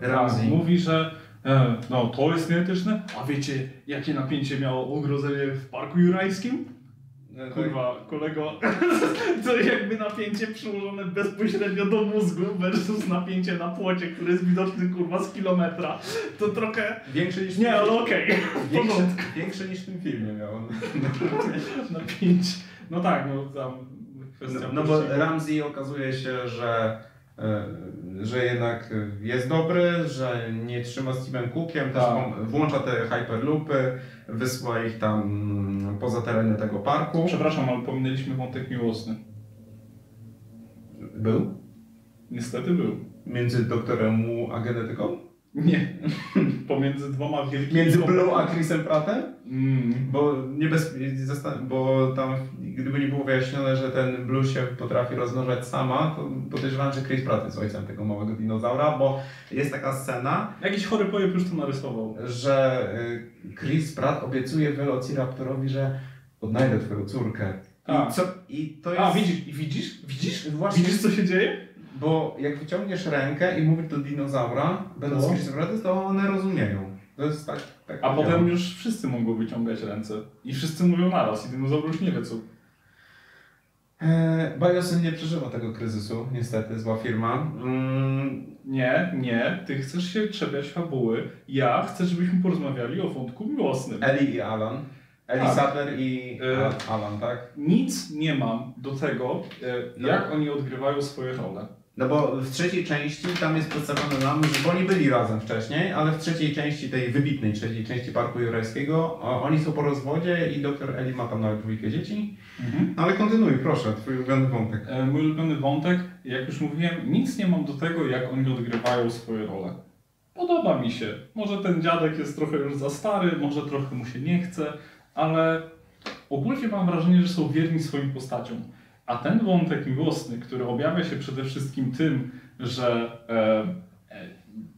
Ramsey. mówi, że e, no to jest genetyczne, a wiecie jakie napięcie miało ogrodzenie w Parku Jurajskim? E, Kurwa, kolego, [LAUGHS] to jakby napięcie przyłożone bezpośrednio do mózgu versus napięcie na płocie, które jest widoczny kurwa z kilometra. To trochę... Większy niż Nie, ale okej. Porządku. większy niż w tym filmie miał. [LAUGHS] Napięcie. No tak, no tam kwestia... No, no bo. Ramsey okazuje się, że, że jednak jest dobry, że nie trzyma z Timem Cookiem, też Tak. włącza te hyperloopy, wysyła ich tam mm, poza tereny tego parku. Przepraszam, ale pominęliśmy wątek miłosny. Był? Niestety był. Między doktorem a genetyką? Nie. [LAUGHS] Pomiędzy dwoma wielkimi... Między Blue a Chrisem Prattem? Mm. Bo, niebezpie... zasta- bo tam, gdyby nie było wyjaśnione, że ten Blue się potrafi rozmnażać sama, to podejrzewam, że Chris Pratt jest ojcem tego małego dinozaura, bo jest taka scena, Jakiś chory pojeb już to narysował. że y, Chris Pratt obiecuje Velociraptorowi, że odnajdę twoją córkę. I, co, I to jest... A, widzisz, widzisz? Widzisz? Właśnie- Widzisz, co się dzieje? Bo jak wyciągniesz rękę i mówisz do dinozaura, będąc No. Prattem, to one rozumieją. To jest tak... tak A działa. potem już wszyscy mogą wyciągać ręce. I wszyscy mówią naraz i dinozaur już nie wie co. E, Biosyn nie przeżywa tego kryzysu, niestety, zła firma. Mm, Nie, nie, ty chcesz się czepiać fabuły. Ja chcę, żebyśmy porozmawiali o wątku miłosnym. Ellie i Alan. Ellie Tak. Sattler i E, Alan, tak? Nic nie mam do tego, e, No. jak oni odgrywają swoje role. No bo w trzeciej części tam jest przedstawione nam, że bo oni byli razem wcześniej, ale w trzeciej części, tej wybitnej trzeciej części Parku Jurajskiego, oni są po rozwodzie i doktor Eli ma tam nawet dwójkę dzieci. No ale kontynuuj, proszę, twój ulubiony wątek. E, Mój ulubiony wątek, jak już mówiłem, nic nie mam do tego, jak oni odgrywają swoje role. Podoba mi się. Może ten dziadek jest trochę już za stary, może trochę mu się nie chce, ale ogólnie mam wrażenie, że są wierni swoim postaciom. A ten wątek miłosny, który objawia się przede wszystkim tym, że e, e,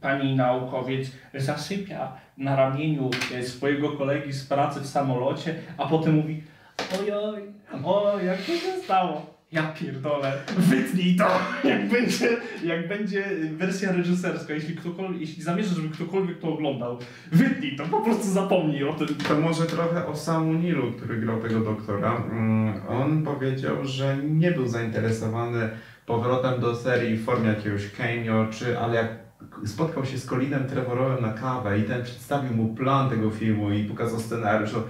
pani naukowiec zasypia na ramieniu e, swojego kolegi z pracy w samolocie, a potem mówi ojoj, o jak to się stało? Ja pierdolę, wytnij to! Jak będzie, jak będzie wersja reżyserska, jeśli, ktokolwiek, jeśli zamierzasz, żeby ktokolwiek to oglądał, wytnij to, po prostu zapomnij o tym. To może trochę o Samu Nilu, który grał tego doktora. Mm, On powiedział, że nie był zainteresowany powrotem do serii w formie jakiegoś cameo, czy, ale jak spotkał się z Colinem Trevorowem na kawę i ten przedstawił mu plan tego filmu i pokazał scenariusz, to,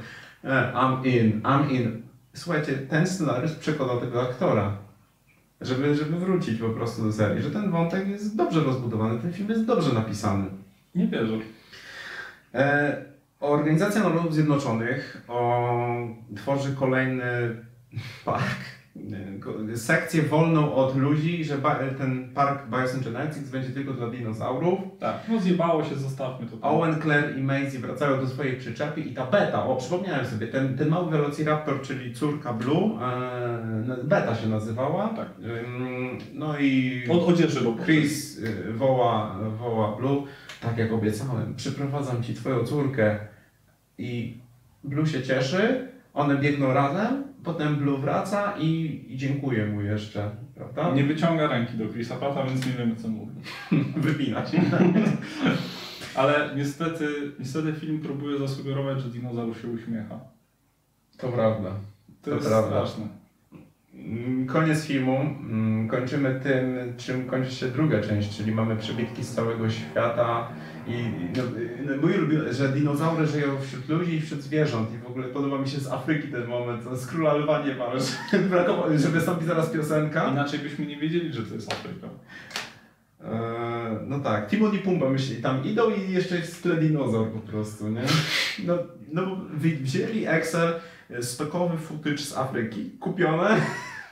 e, I'm in, I'm in. Słuchajcie, ten scenariusz przekonał tego aktora, żeby, żeby wrócić po prostu do serii, że ten wątek jest dobrze rozbudowany, ten film jest dobrze napisany. Nie wierzę. E, Organizacja Narodów Zjednoczonych o, tworzy kolejny park, sekcję wolną od ludzi, że ten park Biosyngenetics będzie tylko dla dinozaurów. Tak, no zjebało się, zostawmy to. Owen, Claire i Maisie wracają do swojej przyczepy i ta beta, o przypomniałem sobie, ten, ten mały Velociraptor, czyli córka Blue, e, beta się nazywała. Tak. Ym, No i Od odzieży, bo Chris y, woła, woła Blue, tak jak obiecałem, przyprowadzam ci twoją córkę i Blue się cieszy, one biegną razem, potem Blue wraca i, i dziękuję mu jeszcze, prawda? nie wyciąga ręki do Chrisa Prata, więc nie wiemy co mówi. [LAUGHS] Wypina się. [LAUGHS] Ale niestety, niestety film próbuje zasugerować, że dinozaur się uśmiecha. To prawda. To, To jest prawda. straszne. Mm, Koniec filmu. Mm, Kończymy tym, czym kończy się druga część, czyli mamy przebitki z całego świata. I no, no, mój ulubiony, że dinozaury żyją wśród ludzi i wśród zwierząt. I w ogóle podoba mi się z Afryki ten moment. Z króla lwa nie ma, że [LAUGHS] że wystąpi zaraz piosenka. Inaczej byśmy nie wiedzieli, że to jest Afryka. Eee, no tak, Timon i Pumba myśli, tam idą i jeszcze jest w tle dinozaur po prostu, nie? No, no wzięli Excel, e, stokowy footage z Afryki, kupione.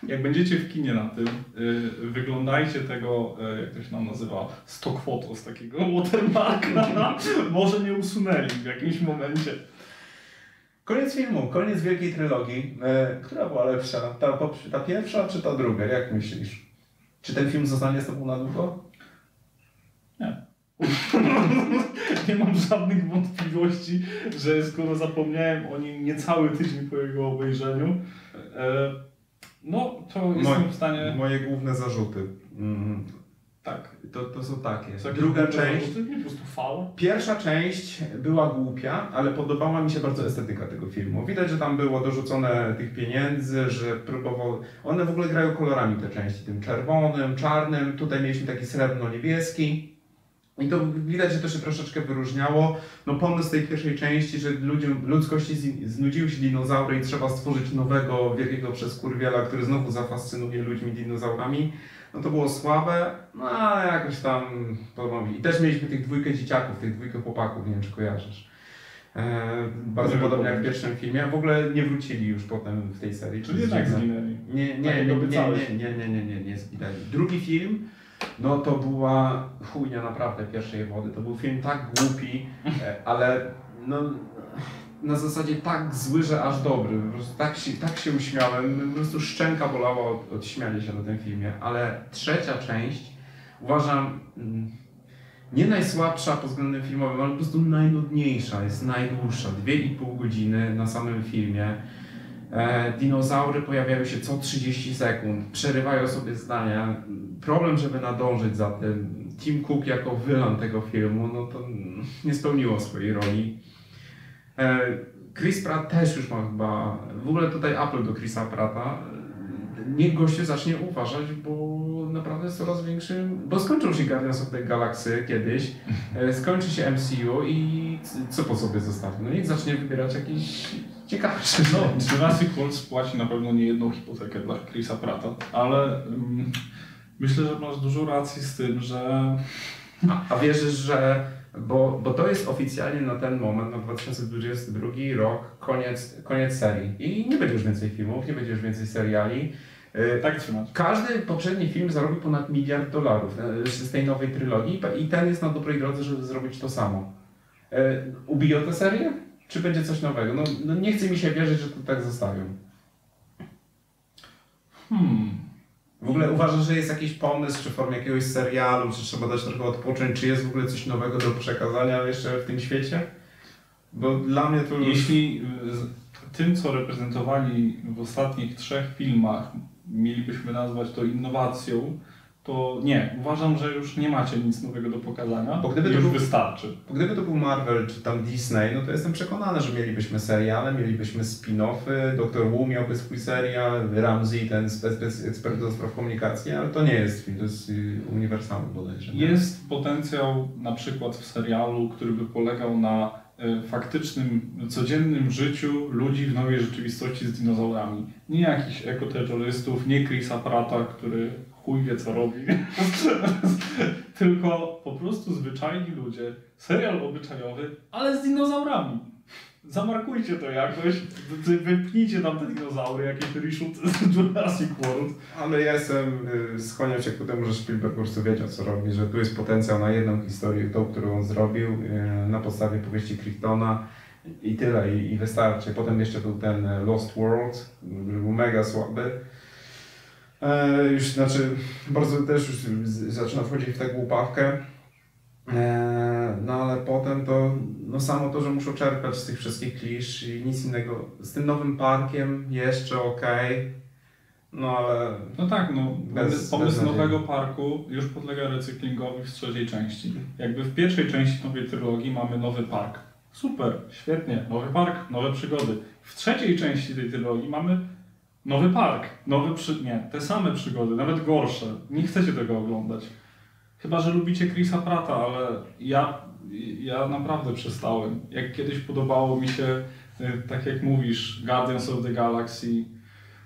Jak będziecie w kinie na tym, y, wyglądajcie tego, y, jak to się nam nazywa, stock photo z takiego watermarka. [LAUGHS] Może nie usunęli w jakimś momencie. Koniec filmu, koniec wielkiej trylogii. E, która była lepsza? Ta, ta pierwsza czy ta druga? Jak myślisz? Czy ten film zostanie z tobą na długo? Nie [LAUGHS] mam żadnych wątpliwości, że skoro zapomniałem o nim niecały tydzień po jego obejrzeniu, e, no to jestem w stanie... Moje główne zarzuty. Mm, Tak. to, to są takie. Druga część. Nie po prostu fała. Pierwsza część była głupia, ale podobała mi się bardzo estetyka tego filmu. Widać, że tam było dorzucone tych pieniędzy, że próbował. One w ogóle grają kolorami te części, tym czerwonym, czarnym. Tutaj mieliśmy taki srebrno-niebieski. I to widać, że to się troszeczkę wyróżniało. No pomysł tej pierwszej części, że ludziom, ludzkości zi- znudziły się dinozaury i trzeba stworzyć nowego, wielkiego przeskurwiela, który znowu zafascynuje ludźmi dinozaurami. No to było słabe, no ale jakoś tam podoba mi. I też mieliśmy tych dwójkę dzieciaków, tych dwójkę chłopaków, nie wiem czy kojarzysz. E, bardzo Nie podobnie jak w pierwszym filmie. W ogóle nie wrócili już potem w tej serii. Czyli to jest jednak dziwne. zginęli. Nie, Tak nie, jak nie, nie, obiecałeś. nie, nie, nie, nie, nie, nie zginęli. Drugi film, no to była chujnia naprawdę pierwszej wody. To był film tak głupi, e, ale no na zasadzie tak zły, że aż dobry. Po prostu tak się, tak się uśmiałem, po prostu szczęka bolała od, od śmiania się na tym filmie. Ale trzecia część uważam mm, nie najsłabsza pod względem filmowym, ale po prostu najnudniejsza, jest najdłuższa. Dwie i pół godziny na samym filmie. E, dinozaury pojawiają się co 30 sekund, przerywają sobie zdania. Problem, żeby nadążyć za tym. Tim Cook jako wylan tego filmu, no to nie spełniło swojej roli. E, Chris Pratt też już ma chyba, w ogóle tutaj apel do Chrisa Pratta, e, niech gościu zacznie uważać, bo naprawdę jest coraz większym, bo skończył się Guardians of the Galaxy kiedyś, e, skończy się MCU i co po sobie zostawi? No niech zacznie wybierać jakieś ciekawsze No. Jurassic World spłaci na pewno nie jedną hipotekę dla Chrisa Prata, ale mm, myślę, że masz dużo racji z tym, że A, a wierzysz, że. Bo, bo to jest oficjalnie na ten moment, na 2022 rok, koniec, koniec serii. I nie będzie już więcej filmów, nie będzie już więcej seriali. Y, tak trzymać. Każdy poprzedni film zarobił ponad miliard dolarów e, z tej nowej trylogii i ten jest na dobrej drodze, żeby zrobić to samo. E, Ubiją tę serię? Czy będzie coś nowego? No, no nie chce mi się wierzyć, że to tak zostawią. Hmm. W ogóle uważasz, że jest jakiś pomysł, czy w formie jakiegoś serialu, czy trzeba dać trochę odpocząć, czy jest w ogóle coś nowego do przekazania jeszcze w tym świecie? Bo dla mnie to... Jeśli tym, co reprezentowali w ostatnich trzech filmach, mielibyśmy nazwać to innowacją, to nie. Uważam, że już nie macie nic nowego do pokazania. Bo gdyby to już był- wystarczy. Bo Gdyby to był Marvel czy tam Disney, no to jestem przekonany, że mielibyśmy seriale, mielibyśmy spin-offy, Dr. Wu miałby swój serial, Ramsey, ten spe- spe- ekspert do spraw komunikacji, ale to nie jest film, to jest y, uniwersalny bodajże. nie? Jest potencjał na przykład w serialu, który by polegał na y, faktycznym, codziennym życiu ludzi w nowej rzeczywistości z dinozaurami. Nie jakichś ekoterrorystów, nie Chrisa Prata, który chuj wie co robi, [LAUGHS] tylko po prostu zwyczajni ludzie. Serial obyczajowy, ale z dinozaurami. Zamarkujcie to jakoś, wy- wypnijcie tam te dinozaury, jakieś reshoot z Jurassic World. Ale ja jestem, y, skłaniam się ku temu, że Spielberg po prostu wiedział co robi, że tu jest potencjał na jedną historię, tą, którą on zrobił y, na podstawie powieści Crichtona i tyle, i, i wystarczy. Potem jeszcze był ten e, Lost World, był mega słaby. E, już, znaczy, bardzo też już zaczyna wchodzić w tę głupawkę. E, no ale potem to, no samo to, że muszą czerpać z tych wszystkich klisz i nic innego. Z tym nowym parkiem jeszcze okej, no ale No tak, no, Bez- pomysł, bez nowego parku już podlega recyklingowi w trzeciej części. Jakby w pierwszej części nowej trylogii mamy nowy park. Super, świetnie, nowy park, nowe przygody. W trzeciej części tej trylogii mamy nowy park, nowe przy... nie, te same przygody, nawet gorsze. Nie chcecie tego oglądać. Chyba, że lubicie Chrisa Prata, ale ja, ja naprawdę przestałem. Jak kiedyś podobało mi się, y, tak jak mówisz, Guardians of the Galaxy,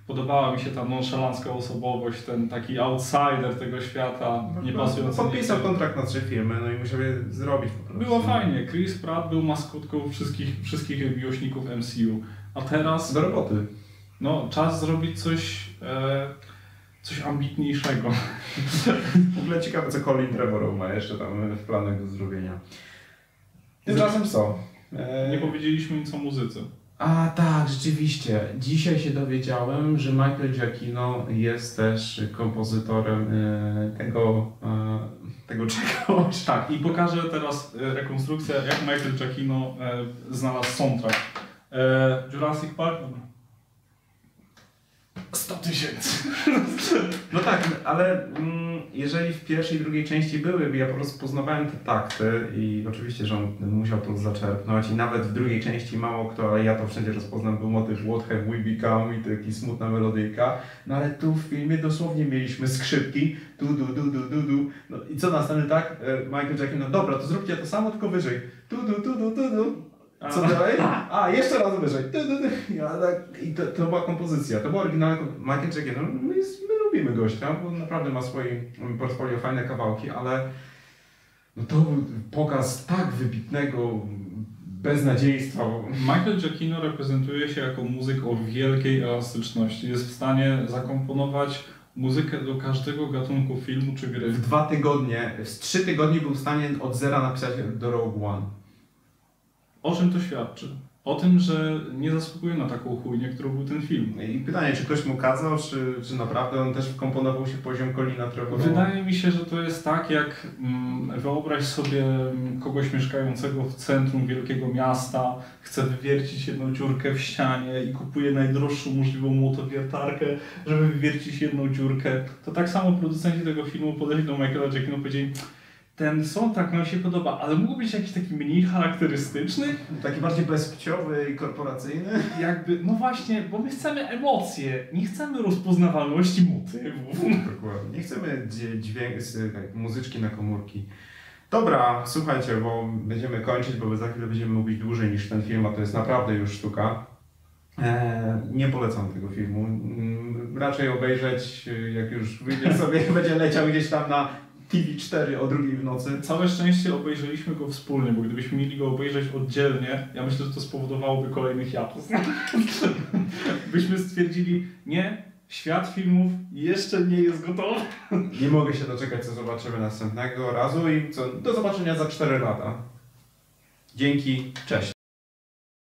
Podobała mi się ta nonszalancka osobowość, ten taki outsider tego świata, nie pasujący Podpisał kontrakt na trzy filmy, no i musiał je zrobić po prostu. Było fajnie. Chris Pratt był maskotką wszystkich, wszystkich miłośników MCU. A teraz, Do roboty. No, czas zrobić coś, e, coś ambitniejszego. W ogóle ciekawe, co Colin Trevorrow ma jeszcze tam w planach do zrobienia. Tymczasem co? E, Nie powiedzieliśmy nic o muzyce. A tak, rzeczywiście. Dzisiaj się dowiedziałem, że Michael Giacchino jest też kompozytorem e, tego, e, tego czegoś. Tak, i pokażę teraz e, rekonstrukcję, jak Michael Giacchino znalazł soundtrack. Jurassic Park? Dobra. 100 tysięcy. No tak, ale mm, jeżeli w pierwszej i drugiej części były, ja po prostu poznawałem te takty i oczywiście, że on musiał to zaczerpnąć i nawet w drugiej części mało kto, ale ja to wszędzie rozpoznam, był motyw What Have We Become i taki smutna melodyjka, no ale tu w filmie dosłownie mieliśmy skrzypki, du du du du du du, no i co następny tak? E, Michael Jackson, no dobra, to zróbcie to samo, tylko wyżej, du du du du du du. Co dalej? A, jeszcze raz wyżej. Ja, tak, I to, to była kompozycja. To była oryginalna Michael Jackson. No, my, my lubimy gościa, bo naprawdę ma w swoim portfolio fajne kawałki, ale no to był pokaz tak wybitnego beznadziejstwa. Michael Giacchino reprezentuje się jako muzyk o wielkiej elastyczności. Jest w stanie zakomponować muzykę do każdego gatunku filmu czy gry. W dwa tygodnie, w trzy tygodnie był w stanie od zera napisać do Rogue One. O czym to świadczy? O tym, że nie zasługuje na taką chujnię, którą był ten film. I pytanie, czy ktoś mu kazał, czy, czy naprawdę on też wkomponował się poziom Colina Trevorrowa? Wydaje mi się, że to jest tak, jak mm, wyobraź sobie mm, kogoś mieszkającego w centrum wielkiego miasta, chce wywiercić jedną dziurkę w ścianie i kupuje najdroższą możliwą młotowiertarkę, żeby wywiercić jedną dziurkę. To tak samo producenci tego filmu podeszli do Michaela Giacchino i powiedzieli ten soundtrack nam się podoba, ale mógł być jakiś taki mniej charakterystyczny, Taki bardziej bezpłciowy i korporacyjny? jakby, no właśnie, bo my chcemy emocje, nie chcemy rozpoznawalności motywów. Dokładnie. Nie chcemy dź- dźwięk, z- tak, muzyczki na komórki. Dobra, słuchajcie, bo będziemy kończyć, bo za chwilę będziemy mówić dłużej niż ten film, a to jest naprawdę już sztuka. Eee, nie polecam tego filmu. Mm, Raczej obejrzeć, jak już wyjdzie sobie, będzie leciał gdzieś tam na TV4 o drugiej w nocy. Całe szczęście obejrzeliśmy go wspólnie, bo gdybyśmy mieli go obejrzeć oddzielnie, ja myślę, że to spowodowałoby kolejny hiatus. [LAUGHS] Byśmy stwierdzili, nie, świat filmów jeszcze nie jest gotowy. Nie mogę się doczekać, co zobaczymy następnego razu i co, do zobaczenia za 4 lata. Dzięki, cześć.